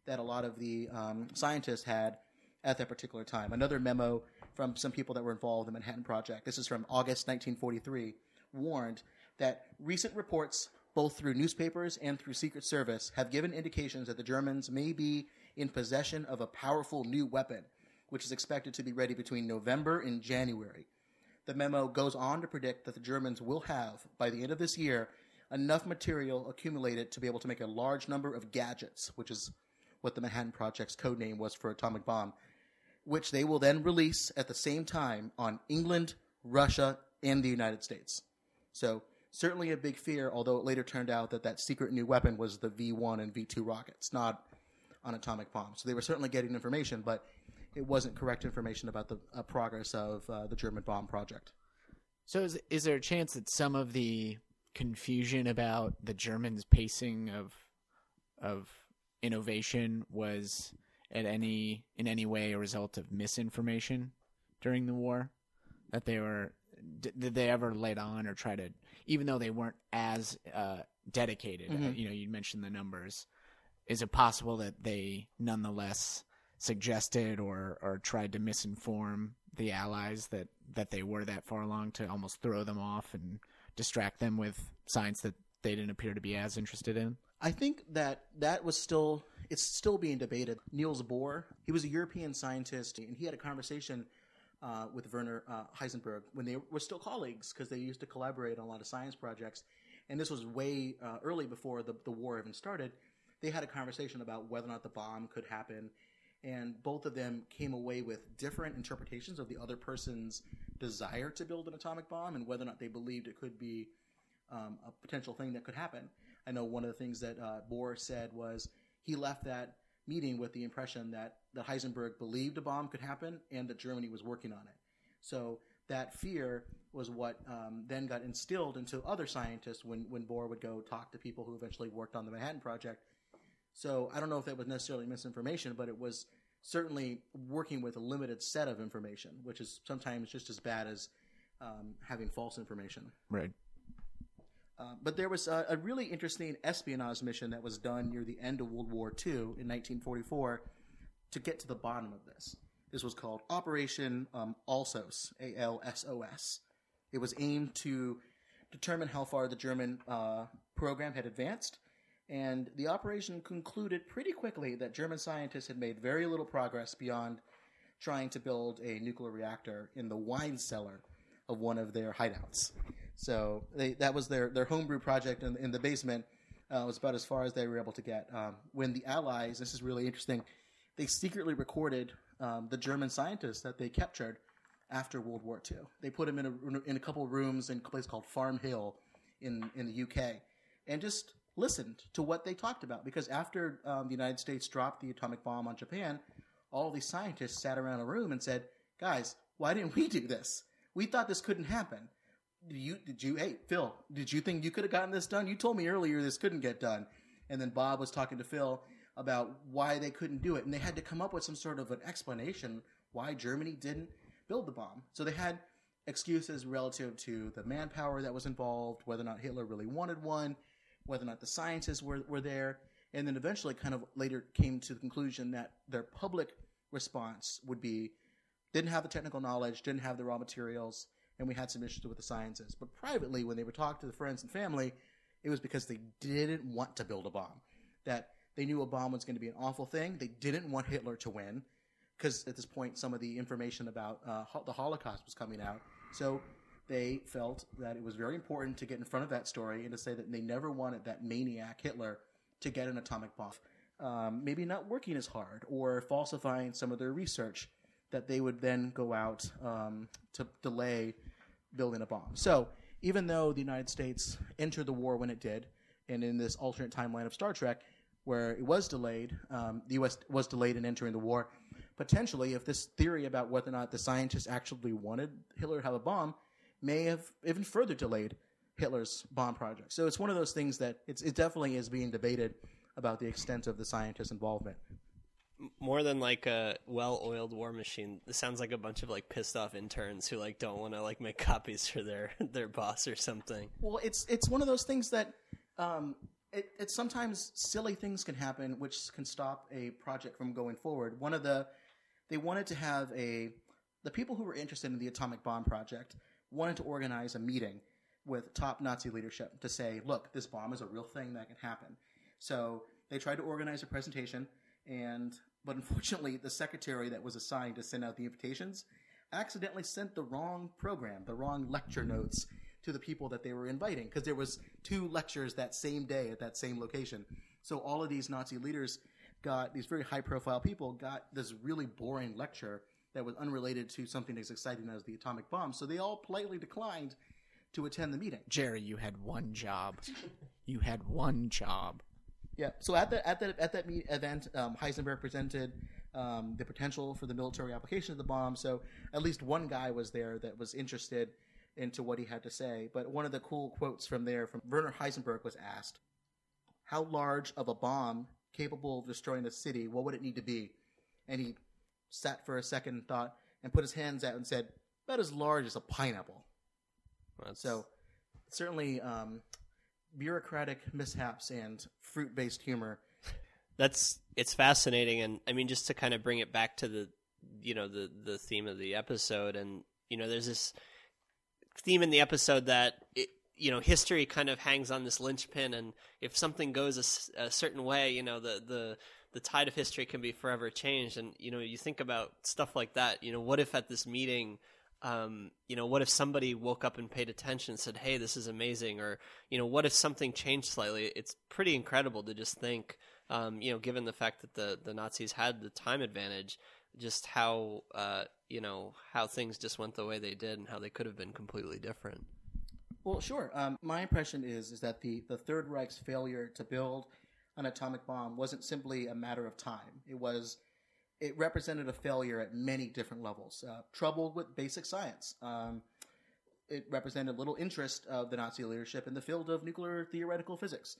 Speaker 1: that a lot of the um, scientists had at that particular time. Another memo from some people that were involved in the Manhattan Project, this is from August 1943, warned that recent reports, both through newspapers and through Secret Service, have given indications that the Germans may be in possession of a powerful new weapon, which is expected to be ready between November and January. The memo goes on to predict that the Germans will have, by the end of this year, enough material accumulated to be able to make a large number of gadgets, which is what the Manhattan Project's code name was for atomic bomb, which they will then release at the same time on England, Russia, and the United States. So certainly a big fear, although it later turned out that that secret new weapon was the V1 and V2 rockets, not an atomic bomb. So they were certainly getting information, but it wasn't correct information about the uh, progress of uh, the German bomb project.
Speaker 2: So is is there a chance that some of the confusion about the Germans' pacing of of innovation was at any in any way a result of misinformation during the war that they were did they ever let on or try to even though they weren't as uh, dedicated mm-hmm. uh, you know you mentioned the numbers is it possible that they nonetheless suggested or or tried to misinform the allies that that they were that far along to almost throw them off and distract them with science that they didn't appear to be as interested in?
Speaker 1: I think that that was still it's still being debated. Niels Bohr, he was a European scientist, and he had a conversation uh, with Werner uh, Heisenberg when they were still colleagues because they used to collaborate on a lot of science projects. And this was way uh, early before the, the war even started. They had a conversation about whether or not the bomb could happen, and both of them came away with different interpretations of the other person's desire to build an atomic bomb and whether or not they believed it could be um, a potential thing that could happen. I know one of the things that uh, Bohr said was he left that meeting with the impression that, that Heisenberg believed a bomb could happen and that Germany was working on it. So that fear was what um, then got instilled into other scientists when, when Bohr would go talk to people who eventually worked on the Manhattan Project. So I don't know if that was necessarily misinformation, but it was certainly working with a limited set of information, which is sometimes just as bad as um, having false information.
Speaker 2: Right.
Speaker 1: Uh, but there was a, a, really interesting espionage mission that was done near the end of World War II in 1944 to get to the bottom of this. This was called Operation um, Alsos, A L S O S. It was aimed to determine how far the German uh, program had advanced, and the operation concluded pretty quickly that German scientists had made very little progress beyond trying to build a nuclear reactor in the wine cellar of one of their hideouts. So they, that was their, their homebrew project in, in the basement. Uh, was about as far as they were able to get. Um, when the Allies, this is really interesting, they secretly recorded um, the German scientists that they captured after World War II. They put them in a, in a couple rooms in a place called Farm Hall in in the UK, and just listened to what they talked about. Because after um, the United States dropped the atomic bomb on Japan, all these scientists sat around a room and said, "Guys, why didn't we do this? We thought this couldn't happen." Did you did you hey Phil did you think you could have gotten this done? You told me earlier this couldn't get done. And then bob was talking to phil about why they couldn't do it. And they had to come up with some sort of an explanation why germany didn't build the bomb. So they had excuses relative to the manpower that was involved whether or not hitler really wanted one whether or not the scientists were, were there. And then eventually kind of later came to the conclusion that their public response would be didn't have the technical knowledge didn't have the raw materials and we had some issues with the sciences. But privately, when they would talk to the friends and family, it was because they didn't want to build a bomb. That they knew a bomb was going to be an awful thing. They didn't want Hitler to win because at this point, some of the information about uh, the Holocaust was coming out. So they felt that it was very important to get in front of that story and to say that they never wanted that maniac Hitler to get an atomic bomb. Um, maybe not working as hard or falsifying some of their research that they would then go out um, to delay building a bomb. So even though the United States entered the war when it did, and in this alternate timeline of Star Trek, where it was delayed, um, the U.S. was delayed in entering the war. Potentially, if this theory about whether or not the scientists actually wanted Hitler to have a bomb may have even further delayed Hitler's bomb project. So it's one of those things that it definitely is being debated about the extent of the scientists' involvement
Speaker 3: more than like a well-oiled war machine this sounds like a bunch of like pissed off interns who like don't want to like make copies for their [LAUGHS] their boss or something.
Speaker 1: Well it's it's one of those things that um it, it's sometimes silly things can happen which can stop a project from going forward. One of the they wanted to have a the people who were interested in the atomic bomb project wanted to organize a meeting with top nazi leadership to say look this bomb is a real thing that can happen. So they tried to organize a presentation and but unfortunately, the secretary that was assigned to send out the invitations accidentally sent the wrong program, the wrong lecture notes to the people that they were inviting because there was two lectures that same day at that same location. So all of these Nazi leaders got these very high profile people got this really boring lecture that was unrelated to something as exciting as the atomic bomb. So they all politely declined to attend the meeting.
Speaker 2: Jerry, you had one job. you had one job.
Speaker 1: Yeah. So at the at the at that meet, event, um, Heisenberg presented um, the potential for the military application of the bomb. So at least one guy was there that was interested into what he had to say. But one of the cool quotes from there from Werner Heisenberg was asked, "How large of a bomb capable of destroying a city? What would it need to be?" And he sat for a second and thought, and put his hands out and said, "About as large as a pineapple." That's... So certainly um, bureaucratic mishaps and fruit based humor.
Speaker 3: That's it's fascinating, and I mean, just to kind of bring it back to the you know the the theme of the episode, and you know, there's this theme in the episode that it, you know history kind of hangs on this linchpin, and if something goes a, a certain way, you know, the the the tide of history can be forever changed, and you know, you think about stuff like that. You know, what if at this meeting um, you know, what if somebody woke up and paid attention and said, "Hey, this is amazing," or you know, what if something changed slightly? It's pretty incredible to just think, um, you know, given the fact that the the Nazis had the time advantage, just how uh, you know how things just went the way they did and how they could have been completely different.
Speaker 1: Well, sure. Um, my impression is is that the the Third Reich's failure to build an atomic bomb wasn't simply a matter of time. It was it represented a failure at many different levels. Uh, trouble with basic science. Um, it represented little interest of the Nazi leadership in the field of nuclear theoretical physics.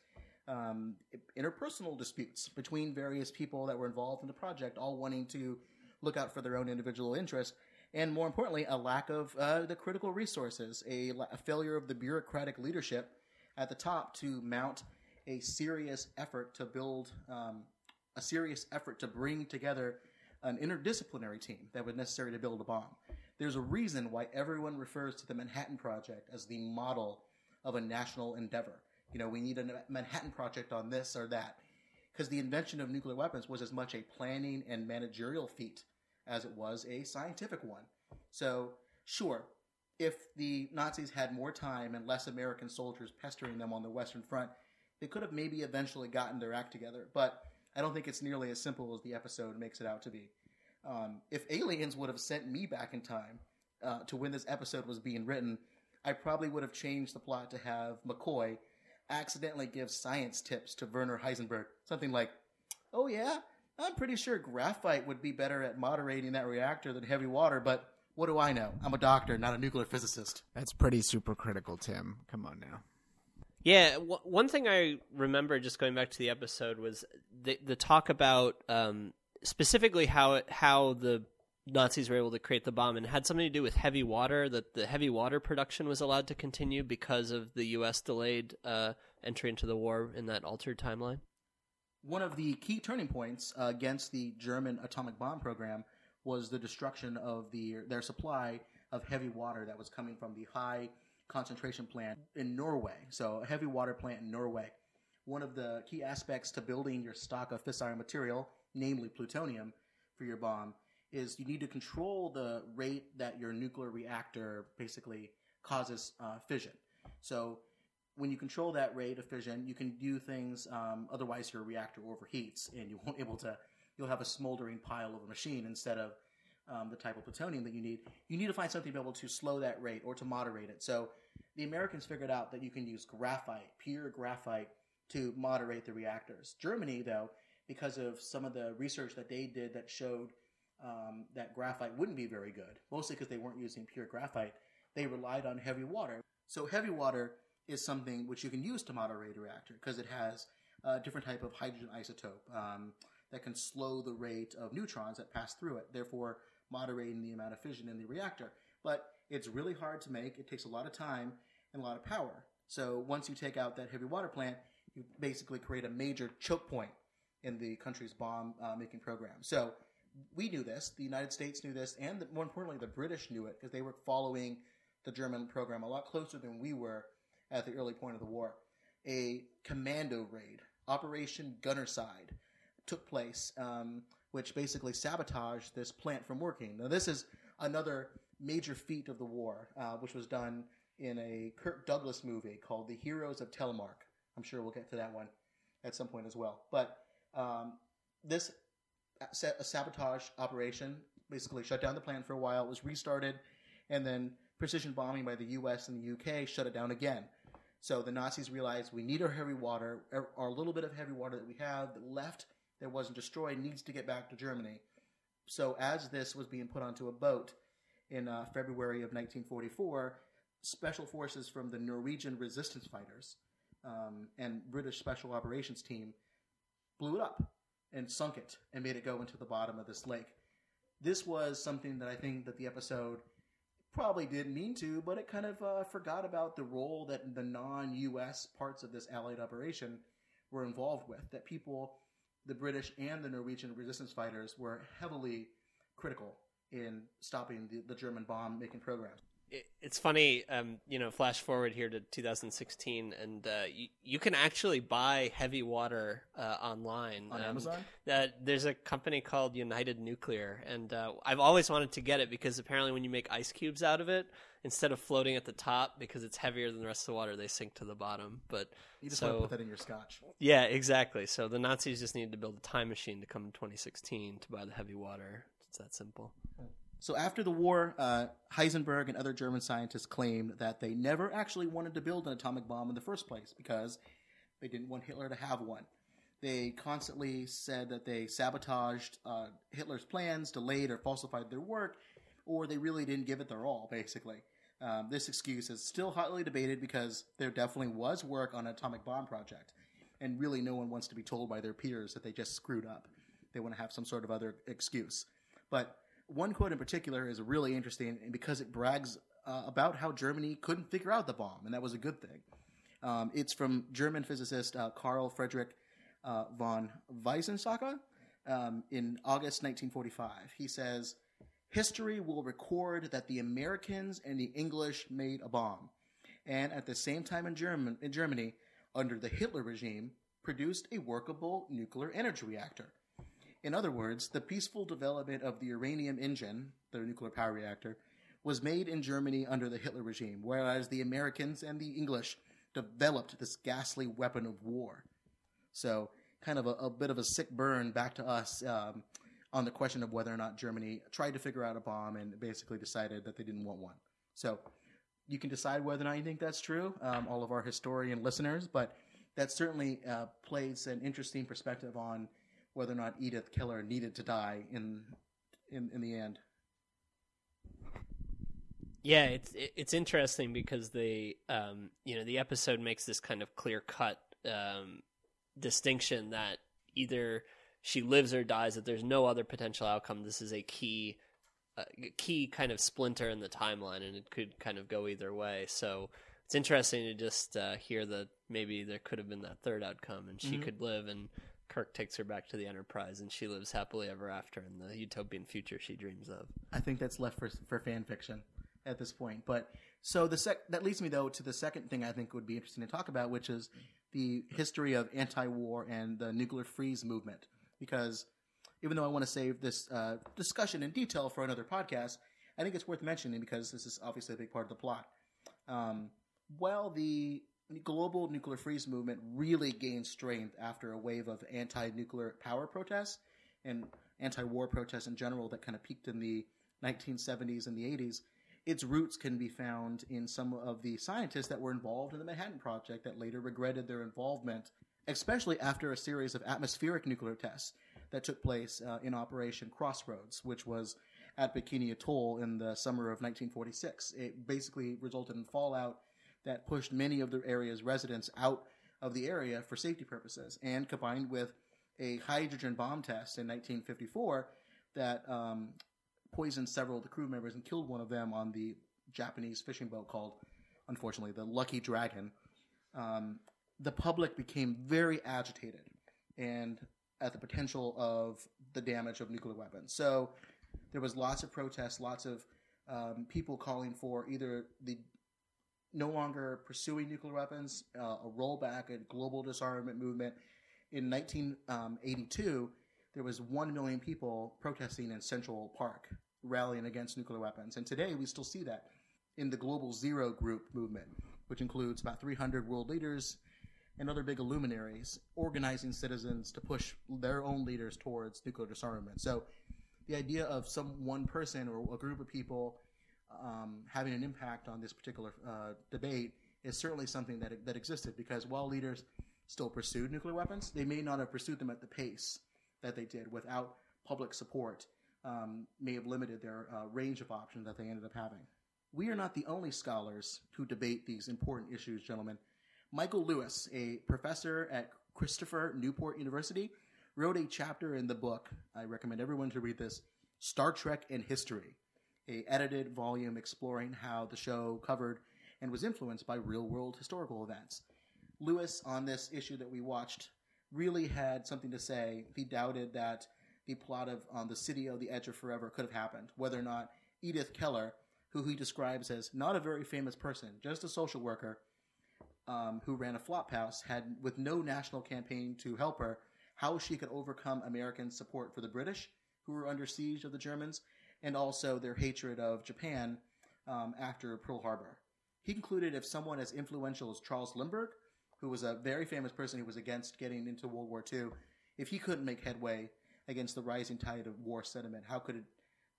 Speaker 1: Um, interpersonal disputes between various people that were involved in the project, all wanting to look out for their own individual interest, and more importantly, a lack of uh, the critical resources, a, a, failure of the bureaucratic leadership at the top to mount a serious effort to build um, a serious effort to bring together an interdisciplinary team that was necessary to build a bomb. There's a reason why everyone refers to the Manhattan Project as the model of a national endeavor. You know, we need a Manhattan Project on this or that. Because the invention of nuclear weapons was as much a planning and managerial feat as it was a scientific one. So, sure, if the Nazis had more time and less American soldiers pestering them on the Western Front, they could have maybe eventually gotten their act together. But I don't think it's nearly as simple as the episode makes it out to be. Um, if aliens would have sent me back in time uh, to when this episode was being written, I probably would have changed the plot to have McCoy accidentally give science tips to Werner Heisenberg. Something like, oh yeah, I'm pretty sure graphite would be better at moderating that reactor than heavy water, but what do I know? I'm a doctor, not a nuclear physicist.
Speaker 2: That's pretty super critical, Tim. Come on now.
Speaker 3: Yeah, w- one thing I remember just going back to the episode was the the talk about um, specifically how it, how the Nazis were able to create the bomb and had something to do with heavy water that the heavy water production was allowed to continue because of the U.S. delayed uh, entry into the war in that altered timeline.
Speaker 1: One of the key turning points uh, against the German atomic bomb program was the destruction of the their supply of heavy water that was coming from the high concentration plant in Norway. So, a heavy water plant in Norway. One of the key aspects to building your stock of fissile material, namely plutonium, for your bomb, is you need to control the rate that your nuclear reactor basically causes uh, fission. So, when you control that rate of fission, you can do things. Um, otherwise, your reactor overheats, and you won't be [LAUGHS] able to. You'll have a smoldering pile of a machine instead of um, the type of plutonium that you need. You need to find something to be able to slow that rate or to moderate it. So the Americans figured out that you can use graphite, pure graphite, to moderate the reactors. Germany, though, because of some of the research that they did that showed um, that graphite wouldn't be very good, mostly because they weren't using pure graphite, they relied on heavy water. So heavy water is something which you can use to moderate a reactor because it has a different type of hydrogen isotope um, that can slow the rate of neutrons that pass through it, therefore moderating the amount of fission in the reactor. But it's really hard to make. It takes a lot of time and a lot of power. So once you take out that heavy water plant, you basically create a major choke point in the country's bomb uh, making program. So we knew this, the United States knew this, and the, more importantly, the British knew it because they were following the German program a lot closer than we were at the early point of the war. A commando raid, Operation Gunnerside, took place, um, which basically sabotaged this plant from working. Now, this is another major feat of the war, uh, which was done in a Kirk Douglas movie called The Heroes of Telemark. I'm sure we'll get to that one at some point as well. But um, this sabotage operation basically shut down the plant for a while. It was restarted, and then precision bombing by the U.S. and the U.K. shut it down again. So the Nazis realized we need our heavy water, our little bit of heavy water that we have that left that wasn't destroyed needs to get back to Germany. So as this was being put onto a boat in uh, February of 1944, special forces from the Norwegian resistance fighters um, and British special operations team blew it up and sunk it and made it go into the bottom of this lake. This was something that I think that the episode probably didn't mean to, but it kind of uh, forgot about the role that the non-U.S. parts of this Allied operation were involved with. That people, the British and the Norwegian resistance fighters, were heavily critical in stopping the, the German bomb making program
Speaker 3: it's funny, um, you know, flash forward here to 2016, and uh, you, you can actually buy heavy water uh, online
Speaker 1: on um, Amazon.
Speaker 3: Uh, there's a company called United Nuclear, and uh, I've always wanted to get it because apparently, when you make ice cubes out of it, instead of floating at the top because it's heavier than the rest of the water, they sink to the bottom. But
Speaker 1: you just
Speaker 3: so,
Speaker 1: want to put that in your scotch.
Speaker 3: Yeah, exactly. So the Nazis just needed to build a time machine to come in 2016 to buy the heavy water. It's that simple.
Speaker 1: So after the war, uh, Heisenberg and other German scientists claimed that they never actually wanted to build an atomic bomb in the first place because they didn't want Hitler to have one. They constantly said that they sabotaged uh, Hitler's plans, delayed or falsified their work, or they really didn't give it their all, basically. Um, this excuse is still hotly debated because there definitely was work on an atomic bomb project, and really no one wants to be told by their peers that they just screwed up. They want to have some sort of other excuse. But one quote in particular is really interesting because it brags uh, about how Germany couldn't figure out the bomb, and that was a good thing. Um, it's from German physicist uh, Carl Friedrich uh, von Weizsäcker um, in August 1945. He says, History will record that the Americans and the English made a bomb, and at the same time in, German, in Germany, under the Hitler regime, produced a workable nuclear energy reactor. In other words, the peaceful development of the uranium engine, the nuclear power reactor, was made in Germany under the Hitler regime, whereas the Americans and the English developed this ghastly weapon of war. So, kind of a, a bit of a sick burn back to us um, on the question of whether or not Germany tried to figure out a bomb and basically decided that they didn't want one. So, you can decide whether or not you think that's true. Um, all of our historian listeners, but that certainly uh, plays an interesting perspective on whether or not Edith Keeler needed to die in in, in the end.
Speaker 3: Yeah, it's it's interesting because the um, you know the episode makes this kind of clear cut um, distinction that either she lives or dies that there's no other potential outcome. This is a key uh, key kind of splinter in the timeline, and it could kind of go either way. So it's interesting to just uh, hear that maybe there could have been that third outcome, and she
Speaker 1: Mhm.
Speaker 3: could live, and Kirk takes her back to the Enterprise, and she lives happily ever after in the utopian future she dreams of.
Speaker 1: I think that's left for for fan fiction at this point. But so the sec that leads me though to the second thing I think would be interesting to talk about, which is the history of anti-war and the nuclear freeze movement. Because even though I want to save this uh, discussion in detail for another podcast, I think it's worth mentioning because this is obviously a big part of the plot. Um, well, the global nuclear freeze movement really gained strength after a wave of anti-nuclear power protests and anti-war protests in general that kind of peaked in the 1970s and the 80s. Its roots can be found in some of the scientists that were involved in the Manhattan Project that later regretted their involvement, especially after a series of atmospheric nuclear tests that took place uh, in Operation Crossroads, which was at Bikini Atoll in the summer of 1946. It basically resulted in fallout that pushed many of the area's residents out of the area for safety purposes, and combined with a hydrogen bomb test in 1954 that um, poisoned several of the crew members and killed one of them on the Japanese fishing boat called, unfortunately, the Lucky Dragon. Um, the public became very agitated and at the potential of the damage of nuclear weapons. So there was lots of protests, lots of um, people calling for either the no longer pursuing nuclear weapons, uh, a rollback, a global disarmament movement. In 1982, there was 1 million people protesting in Central Park, rallying against nuclear weapons. And today we still see that in the Global Zero Group movement, which includes about 300 world leaders and other big luminaries organizing citizens to push their own leaders towards nuclear disarmament. So the idea of some one person or a group of people um, having an impact on this particular uh, debate is certainly something that that existed because while leaders still pursued nuclear weapons, they may not have pursued them at the pace that they did without public support. Um, may have limited their uh, range of options that they ended up having. We are not the only scholars who debate these important issues, gentlemen. Michael Lewis, a professor at Christopher Newport University, wrote a chapter in the book. I recommend everyone to read this Star Trek and History, a edited volume exploring how the show covered and was influenced by real world historical events. Lewis, on this issue that we watched, really had something to say. He doubted that the plot of On the City of the Edge of Forever could have happened, whether or not Edith Keeler, who he describes as not a very famous person, just a social worker, um, who ran a flop house, had with no national campaign to help her, how she could overcome American support for the British, who were under siege of the Germans, and also their hatred of Japan um, after Pearl Harbor. He concluded if someone as influential as Charles Lindbergh, who was a very famous person who was against getting into World War II, if he couldn't make headway against the rising tide of war sentiment, how could it,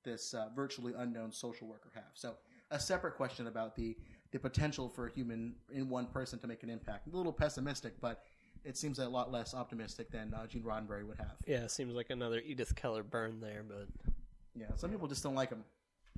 Speaker 1: this uh, virtually unknown social worker have? So, a separate question about the the potential for a human in one person to make an impact. A little pessimistic, but it seems a lot less optimistic than uh, Gene Roddenberry would have.
Speaker 3: Yeah, seems like another Edith Keeler burn there, but
Speaker 1: Yeah, some people just don't like him.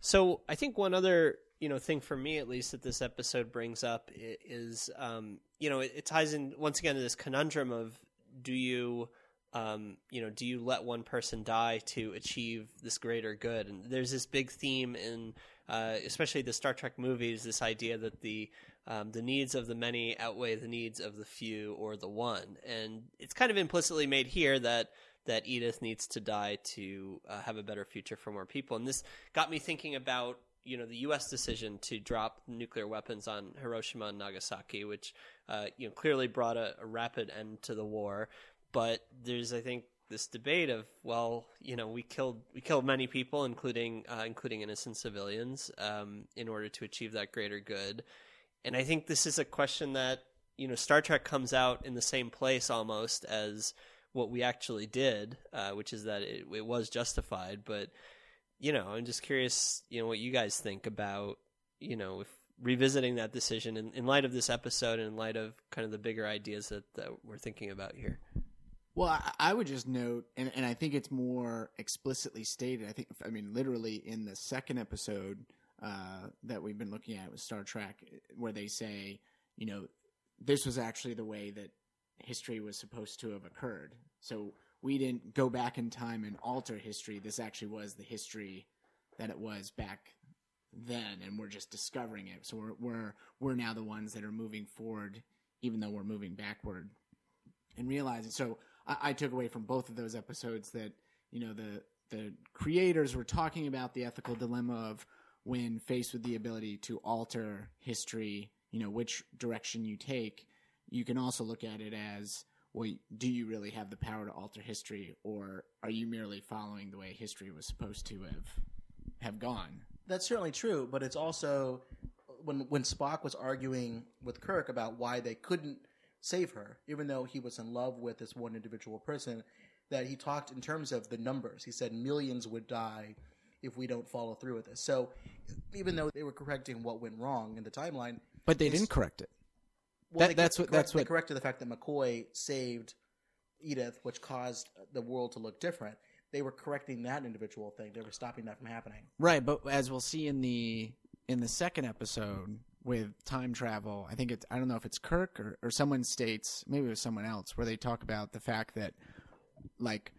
Speaker 3: So I think one other you know thing for me at least that this episode brings up is um, you know it, it ties in once again to this conundrum of do you um, you know do you let one person die to achieve this greater good and there's this big theme in uh, especially the Star Trek movies this idea that the um, the needs of the many outweigh the needs of the few or the one and it's kind of implicitly made here that that Edith needs to die to uh, have a better future for more people. And this got me thinking about you know the U.S. decision to drop nuclear weapons on Hiroshima and Nagasaki, which uh, you know clearly brought a, a rapid end to the war. But there's I think this debate of well you know we killed we killed many people including uh, including innocent civilians um, in order to achieve that greater good. And I think this is a question that you know Star Trek comes out in the same place almost as what we actually did, uh, which is that it, it was justified. But you know, I'm just curious, you know, what you guys think about, you know, if revisiting that decision in, in light of this episode and in light of kind of the bigger ideas that, that we're thinking about here.
Speaker 2: Well, I, I would just note, and, and I think it's more explicitly stated. I think, I mean, literally in the second episode uh, that we've been looking at with Star Trek, where they say, you know, this was actually the way that history was supposed to have occurred. So we didn't go back in time and alter history. This actually was the history that it was back then, and we're just discovering it. So we're we're we're now the ones that are moving forward, even though we're moving backward, and realizing. So I, I took away from both of those episodes that you know the the creators were talking about the ethical dilemma of when faced with the ability to alter history, you know, which direction you take. You can also look at it as well, do you really have the power to alter history, or are you merely following the way history was supposed to have have gone?
Speaker 1: That's certainly true, but it's also when when Spock was arguing with Kirk about why they couldn't save her, even though he was in love with this one individual person, that he talked in terms of the numbers. He said millions would die if we don't follow through with this. So even though they were correcting what went wrong in the timeline,
Speaker 2: but they didn't correct it.
Speaker 1: Well,
Speaker 2: That- that's what-
Speaker 1: correct,
Speaker 2: that's what-
Speaker 1: corrected the fact that McCoy saved Edith, which caused the world to look different. They were correcting that individual thing. They were stopping that from happening.
Speaker 2: Right, but as we'll see in the in the second episode with time travel, I think it's I don't know if it's Kirk or, or someone states maybe it was someone else where they talk about the fact that like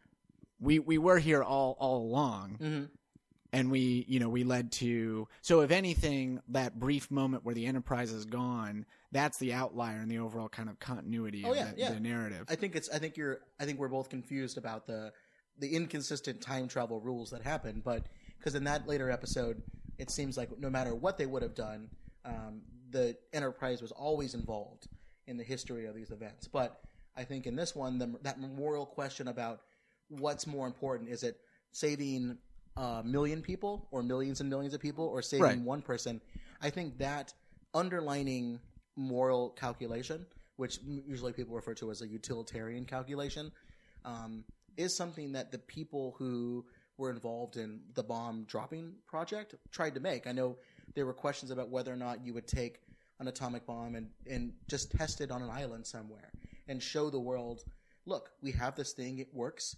Speaker 2: we we were here all all along
Speaker 1: Mhm.
Speaker 2: and we you know we led to so if anything that brief moment where the enterprise is gone that's the outlier in the overall kind of continuity
Speaker 1: Oh,
Speaker 2: of
Speaker 1: yeah,
Speaker 2: the,
Speaker 1: yeah.
Speaker 2: the narrative
Speaker 1: I think it's. I think you're. I think we're both confused about the the inconsistent time travel rules that happen. But because in that later episode, it seems like no matter what they would have done, um, the Enterprise was always involved in the history of these events. But I think in this one, the, that memorial question about what's more important is it saving a million people or millions and millions of people or saving
Speaker 2: Right.
Speaker 1: one person? I think that underlining moral calculation, which usually people refer to as a utilitarian calculation, um, is something that the people who were involved in the bomb dropping project tried to make. I know there were questions about whether or not you would take an atomic bomb and, and just test it on an island somewhere and show the world, look, we have this thing, it works,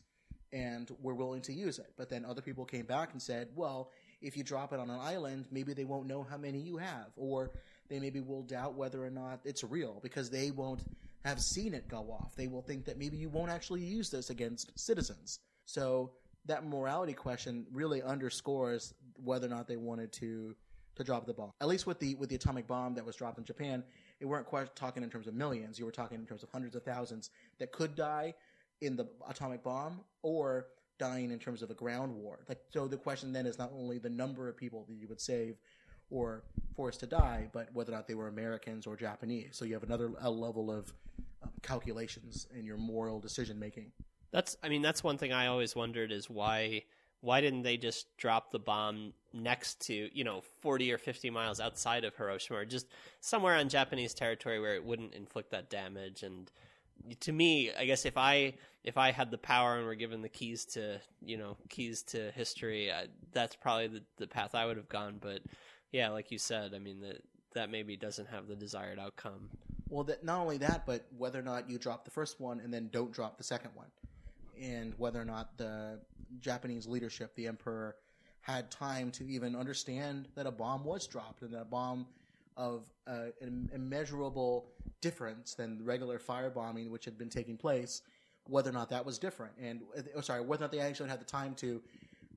Speaker 1: and we're willing to use it. But then other people came back and said, well, if you drop it on an island, maybe they won't know how many you have, or they maybe will doubt whether or not it's real because they won't have seen it go off. They will think that maybe you won't actually use this against citizens. So that morality question really underscores whether or not they wanted to to drop the bomb. At least with the with the atomic bomb that was dropped in Japan, it weren't quite talking in terms of millions. You were talking in terms of hundreds of thousands that could die in the atomic bomb or dying in terms of a ground war. Like so the question then is not only the number of people that you would save or forced to die, but whether or not they were Americans or Japanese. So you have another a level of um, calculations in your moral decision making.
Speaker 3: That's I mean that's one thing I always wondered is why why didn't they just drop the bomb next to, you know, 40 or 50 miles outside of Hiroshima or just somewhere on Japanese territory where it wouldn't inflict that damage and to me, I guess if I if I had the power and were given the keys to, you know, keys to history, I, that's probably the, the path I would have gone, but yeah, like you said, I mean that that maybe doesn't have the desired outcome.
Speaker 1: Well, that not only that, but whether or not you drop the first one and then don't drop the second one, and whether or not the Japanese leadership, the emperor, had time to even understand that a bomb was dropped and that a bomb of uh, an immeasurable difference than regular firebombing, which had been taking place, whether or not that was different, and oh, sorry, whether or not they actually had the time to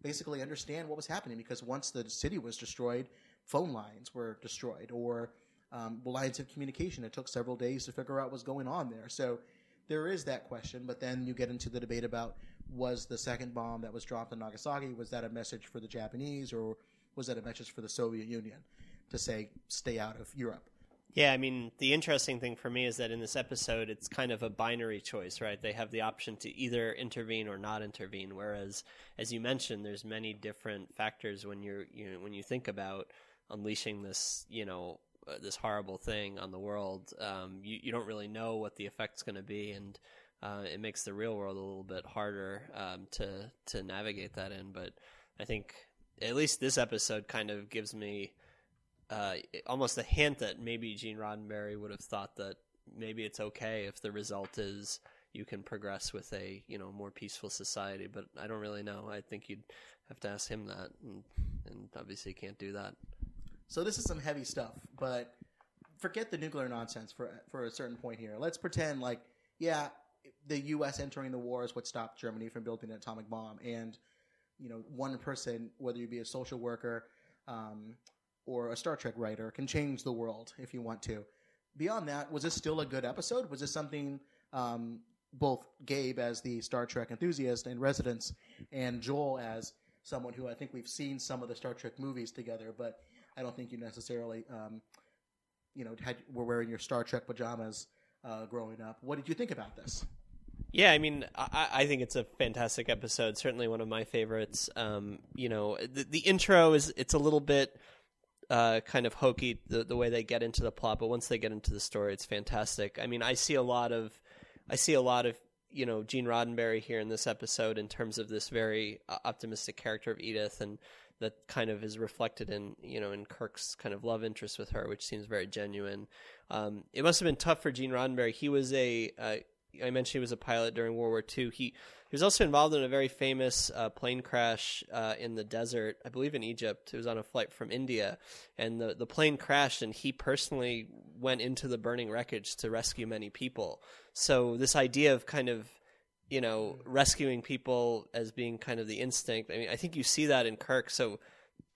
Speaker 1: basically understand what was happening, because once the city was destroyed, phone lines were destroyed, or um, lines of communication. It took several days to figure out what's going on there. So there is that question, but then you get into the debate about was the second bomb that was dropped in Nagasaki was that a message for the Japanese or was that a message for the Soviet Union to say stay out of Europe?
Speaker 3: Yeah, I mean, the interesting thing for me is that in this episode, it's kind of a binary choice, right? They have the option to either intervene or not intervene. Whereas, as you mentioned, there's many different factors when you're, you know, when you think about unleashing this, you know, uh, this horrible thing on the world. Um, you you don't really know what the effect's going to be, and uh, it makes the real world a little bit harder um, to to navigate that in. But I think at least this episode kind of gives me uh, almost a hint that maybe Gene Roddenberry would have thought that maybe it's okay if the result is you can progress with a you know more peaceful society. But I don't really know. I think you'd have to ask him that, and, and obviously can't do that.
Speaker 1: So this is some heavy stuff, but forget the nuclear nonsense for for a certain point here. Let's pretend like yeah, the U.S. entering the war is what stopped Germany from building an atomic bomb, and you know one person, whether you be a social worker um, or a Star Trek writer, can change the world if you want to. Beyond that, was this still a good episode? Was this something um, both Gabe as the Star Trek enthusiast and residence, and Joel as someone who I think we've seen some of the Star Trek movies together, but I don't think you necessarily, um, you know, had, were wearing your Star Trek pajamas uh, growing up. What did you think about this?
Speaker 3: Yeah, I mean, I, I, think it's a fantastic episode. Certainly one of my favorites. Um, you know, the, the, intro is it's a little bit uh, kind of hokey the, the way they get into the plot, but once they get into the story, it's fantastic. I mean, I see a lot of, I see a lot of you know Gene Roddenberry here in this episode in terms of this very uh, optimistic character of Edith and that kind of is reflected in you know in Kirk's kind of love interest with her, which seems very genuine. Um, it must have been tough for Gene Roddenberry. He was a uh, I mentioned he was a pilot during World War II. He he was also involved in a very famous uh, plane crash uh, in the desert, I believe in Egypt. It was on a flight from India, and the the plane crashed, and he personally went into the burning wreckage to rescue many people. So this idea of kind of you know, rescuing people as being kind of the instinct. I mean, I think you see that in Kirk. So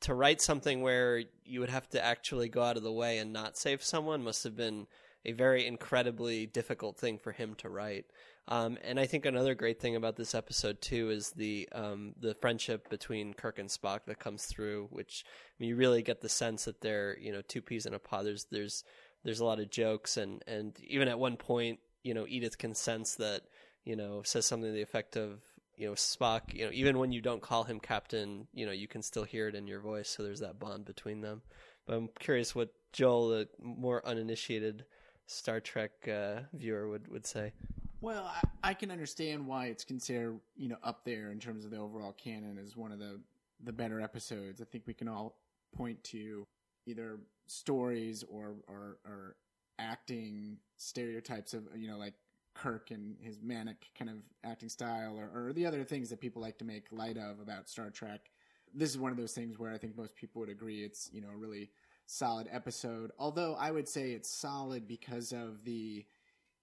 Speaker 3: to write something where you would have to actually go out of the way and not save someone must have been a very incredibly difficult thing for him to write. Um, and I think another great thing about this episode too is the um, the friendship between Kirk and Spock that comes through, which I mean, you really get the sense that they're you know two peas in a pod. There's there's there's a lot of jokes and and even at one point, you know, Edith can sense that you know, says something to the effect of, you know, Spock, you know, even when you don't call him captain, you know, you can still hear it in your voice. So there's that bond between them. But I'm curious what Joel, the more uninitiated Star Trek uh, viewer, would, would say.
Speaker 2: Well, I, I, can understand why it's considered, you know, up there in terms of the overall canon as one of the the better episodes. I think we can all point to either stories or or, or acting stereotypes of you know like Kirk and his manic kind of acting style or, or the other things that people like to make light of about Star Trek. This is one of those things where I think most people would agree it's, you know, a really solid episode. Although I would say it's solid because of the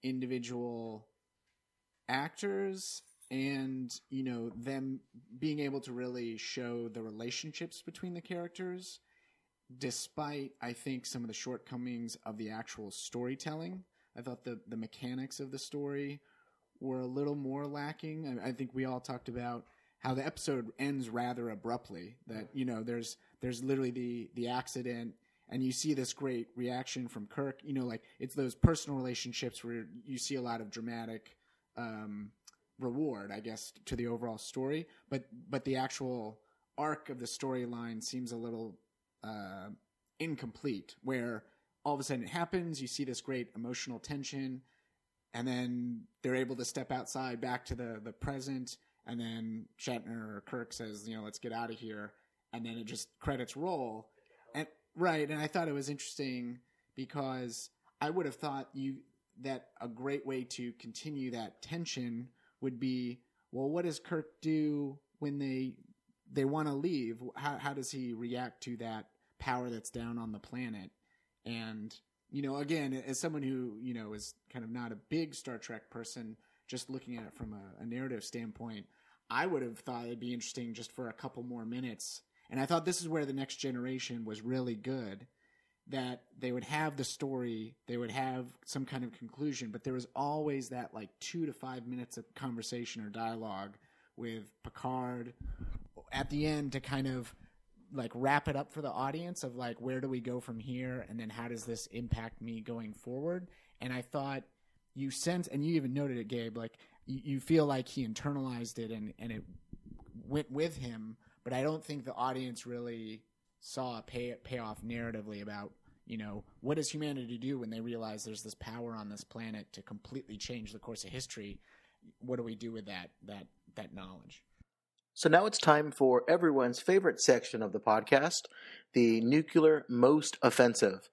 Speaker 2: individual actors and, you know, them being able to really show the relationships between the characters despite I think some of the shortcomings of the actual storytelling. I thought the the mechanics of the story were a little more lacking. I, I, think we all talked about how the episode ends rather abruptly. That you know, there's there's literally the the accident, and you see this great reaction from Kirk. You know, like it's those personal relationships where you see a lot of dramatic. Um, reward, I guess, to the overall story, but but the actual arc of the storyline seems a little uh, incomplete. Where all of a sudden it happens. You see this great emotional tension, and then they're able to step outside back to the the present. And then Shatner or Kirk says, you know, let's get out of here. And then it just credits roll. And right, and I thought it was interesting because I would have thought you that a great way to continue that tension would be, well, what does Kirk do when they they want to leave? How how does he react to that power that's down on the planet? And, you know, again, as someone who, you know, is kind of not a big Star Trek person, just looking at it from a, a narrative standpoint, I would have thought it'd be interesting just for a couple more minutes. And I thought this is where the next generation was really good that they would have the story, they would have some kind of conclusion, but there was always that like two to five minutes of conversation or dialogue with Picard at the end to kind of like wrap it up for the audience of like where do we go from here? And then how does this impact me going forward? And i thought you sense and you even noted it gabe like you, you feel like he internalized it and and it went with him. But i don't think the audience really saw a pay payoff narratively about you know what does humanity do when they realize there's this power on this planet to completely change the course of history? What do we do with that that that knowledge
Speaker 1: So now it's time for everyone's favorite section of the podcast the nuclear most offensive.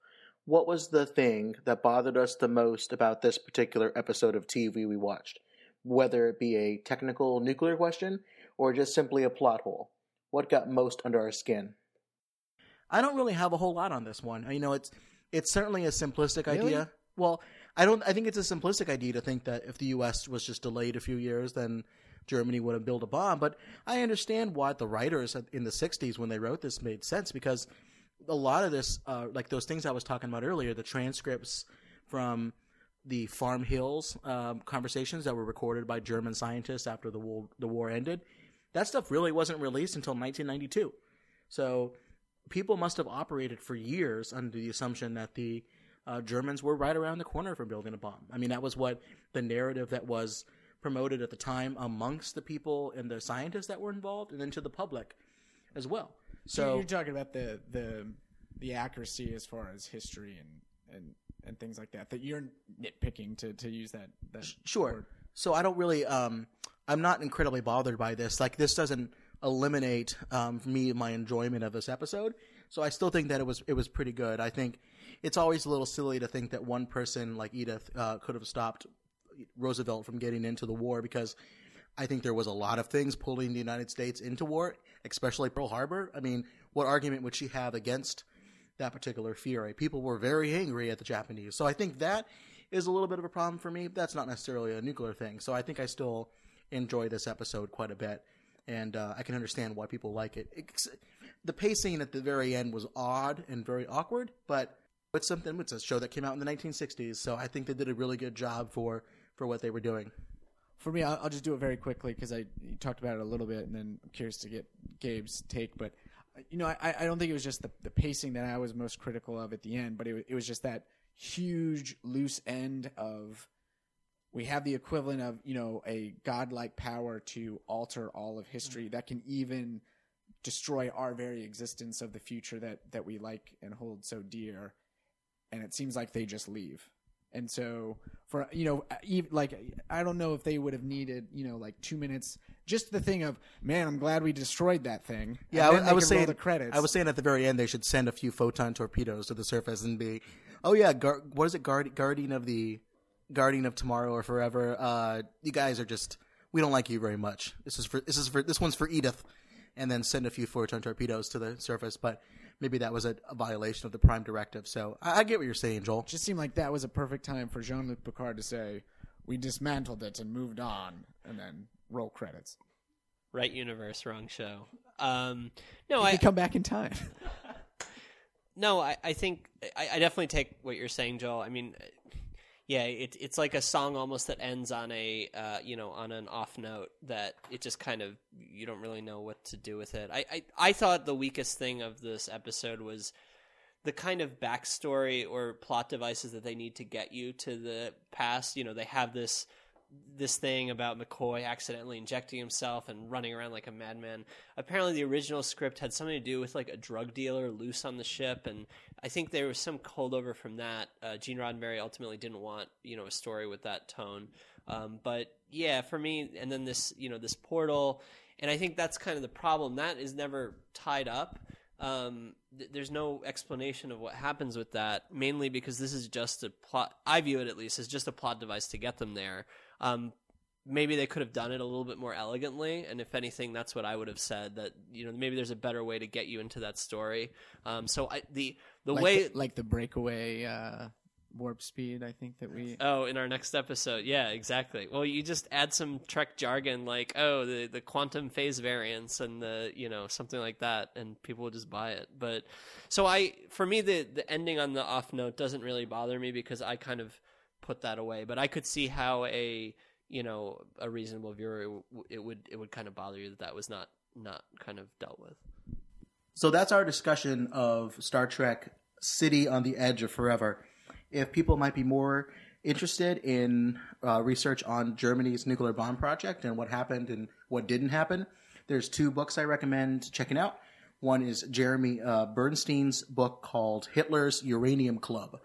Speaker 1: What was the thing that bothered us the most about this particular episode of TV we watched? Whether it be a technical nuclear question or just simply a plot hole. What got most under our skin? I don't really have a whole lot on this one. You know, it's it's certainly a simplistic
Speaker 2: Really?
Speaker 1: idea. Well, I don't. I think it's a simplistic idea to think that if the U.S. was just delayed a few years, then Germany would have built a bomb. But I understand why the writers in the '60s, when they wrote this, made sense because a lot of this, uh, like those things I was talking about earlier, the transcripts from the Farm Hall's um, conversations that were recorded by German scientists after the war, the war ended, that stuff really wasn't released until 1992. So people must have operated for years under the assumption that the uh, Germans were right around the corner from building a bomb. I mean, that was what the narrative that was promoted at the time amongst the people and the scientists that were involved, and then to the public as well.
Speaker 2: So you're talking about the the the accuracy as far as history and and and things like that. That you're nitpicking to to use that. that
Speaker 1: Sure.
Speaker 2: word.
Speaker 1: So I don't really, um, I'm not incredibly bothered by this. Like this doesn't eliminate um, for me my enjoyment of this episode. So I still think that it was it was pretty good. I think it's always a little silly to think that one person like Edith uh, could have stopped Roosevelt from getting into the war because I think there was a lot of things pulling the United States into war, especially Pearl Harbor. I mean, what argument would she have against that particular fear? People were very angry at the Japanese. So I think that is a little bit of a problem for me. That's not necessarily a nuclear thing. So I think I still enjoy this episode quite a bit. And uh, I can understand why people like it. It's, the pacing at the very end was odd and very awkward, but it's something. It's a show that came out in the 1960s, so I think they did a really good job for for what they were doing.
Speaker 2: For me, I'll, just do it very quickly because I talked about it a little bit, and then I'm curious to get Gabe's take. But uh, you know, I, I don't think it was just the, the pacing that I was most critical of at the end, but it, it was just that huge loose end of we have the equivalent of you know a godlike power to alter all of history that can even destroy our very existence of the future that that we like and hold so dear and it seems like they just leave and so for you know even, like i don't know if they would have needed you know like two minutes just the thing of man i'm glad we destroyed that thing
Speaker 1: Yeah,
Speaker 2: And
Speaker 1: I, I was saying
Speaker 2: the credits
Speaker 1: I was saying at the very end they should send a few photon torpedoes to the surface and be, oh yeah, Gar- what is it, Guard- guardian of the, guardian of tomorrow or forever? Uh, you guys are just, we don't like you very much. This is for this is for this one's for Edith, and then send a few photon torpedoes to the surface. But maybe that was a, a violation of the Prime Directive. So I, I get what you're saying, Joel.
Speaker 2: It just seemed like that was a perfect time for jean-luc picard to say we dismantled it and moved on and then roll credits
Speaker 3: Right universe, wrong show. Um, no,
Speaker 2: I
Speaker 3: I
Speaker 2: come back in time [LAUGHS]
Speaker 3: no, I, I think I, I definitely take what you're saying, Joel. I mean, yeah, it, it's like a song almost that ends on a uh, you know on an off note that it just kind of you don't really know what to do with it. I, I I thought the weakest thing of this episode was the kind of backstory or plot devices that they need to get you to the past. You know, they have this this thing about McCoy accidentally injecting himself and running around like a madman. Apparently, the original script had something to do with like a drug dealer loose on the ship, and I think there was some holdover from that. Uh, Gene Roddenberry ultimately didn't want you know a story with that tone, um, but yeah, for me, and then this you know this portal, and I think that's kind of the problem. That is never tied up. Um, th- there's no explanation of what happens with that, mainly because this is just a plot. I view it at least as just a plot device to get them there. Um, maybe they could have done it a little bit more elegantly, and if anything, that's what I would have said. That you know maybe there's a better way to get you into that story. Um, so I, the the
Speaker 2: like
Speaker 3: way
Speaker 2: the, like the breakaway uh, warp speed i think that we
Speaker 3: Oh, in our next episode. Yeah, exactly. Well, you just add some Trek jargon like, oh, the, the quantum phase variance and the, you know, something like that, and people will just buy it. But so I, for me, the, the ending on the off note doesn't really bother me because I kind of put that away. But I could see how a, you know, a reasonable viewer, it, would, it would kind of bother you that that was not, not kind of dealt with.
Speaker 1: So that's our discussion of Star Trek City on the Edge of Forever. If people might be more interested in uh, research on Germany's nuclear bomb project and what happened and what didn't happen, there's two books I recommend checking out. One is Jeremy uh, Bernstein's book called Hitler's Uranium Club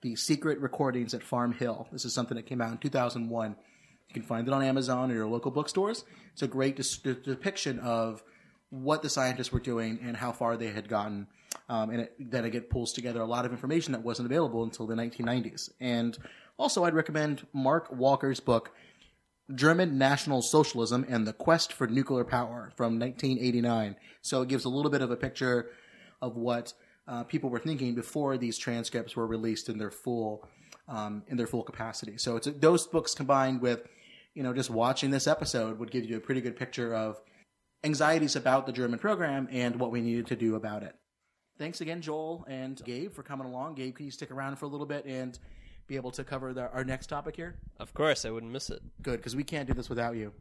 Speaker 1: The Secret Recordings at Farm Hall. This is something that came out in 2001. You can find it on Amazon or your local bookstores. It's a great depiction of what the scientists were doing and how far they had gotten. Um, and it, then it pulls together a lot of information that wasn't available until the 1990s. And also, I'd recommend Mark Walker's book, German National Socialism and the Quest for Nuclear Power from 1989. So it gives a little bit of a picture of what uh, people were thinking before these transcripts were released in their full um, in their full capacity. So it's those books combined with you know just watching this episode would give you a pretty good picture of anxieties about the German program and what we needed to do about it. Thanks again, Joel and Gabe, for coming along. Gabe, can you stick around for a little bit and be able to cover the, our next topic here?
Speaker 3: Of course, I wouldn't miss it.
Speaker 1: Good, because we can't do this without you.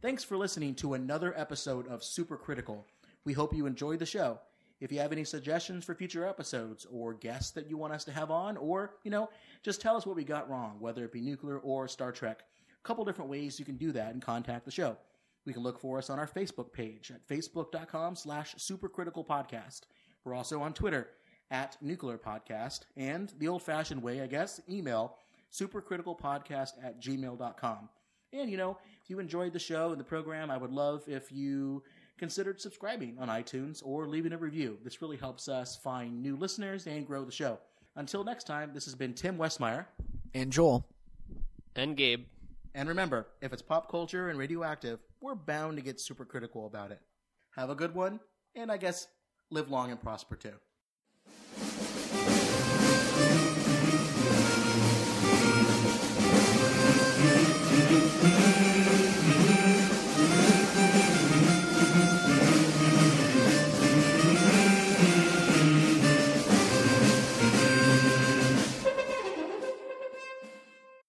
Speaker 1: Thanks for listening to another episode of Super Critical. We hope you enjoyed the show. If you have any suggestions for future episodes or guests that you want us to have on, or, you know, just tell us what we got wrong, whether it be nuclear or Star Trek. A couple different ways you can do that and contact the show. We can look for us on our Facebook page at facebook.com slash supercriticalpodcast. We're also on Twitter at Nuclear Podcast, and the old-fashioned way, I guess, email supercriticalpodcast at gmail.com. And, you know, if you enjoyed the show and the program, I would love if you considered subscribing on iTunes or leaving a review. This really helps us find new listeners and grow the show. Until next time, this has been Tim Westmeyer.
Speaker 2: And Joel.
Speaker 3: And Gabe.
Speaker 1: And remember, if it's pop culture and radioactive, we're bound to get super critical about it. Have a good one, and I guess live long and prosper too.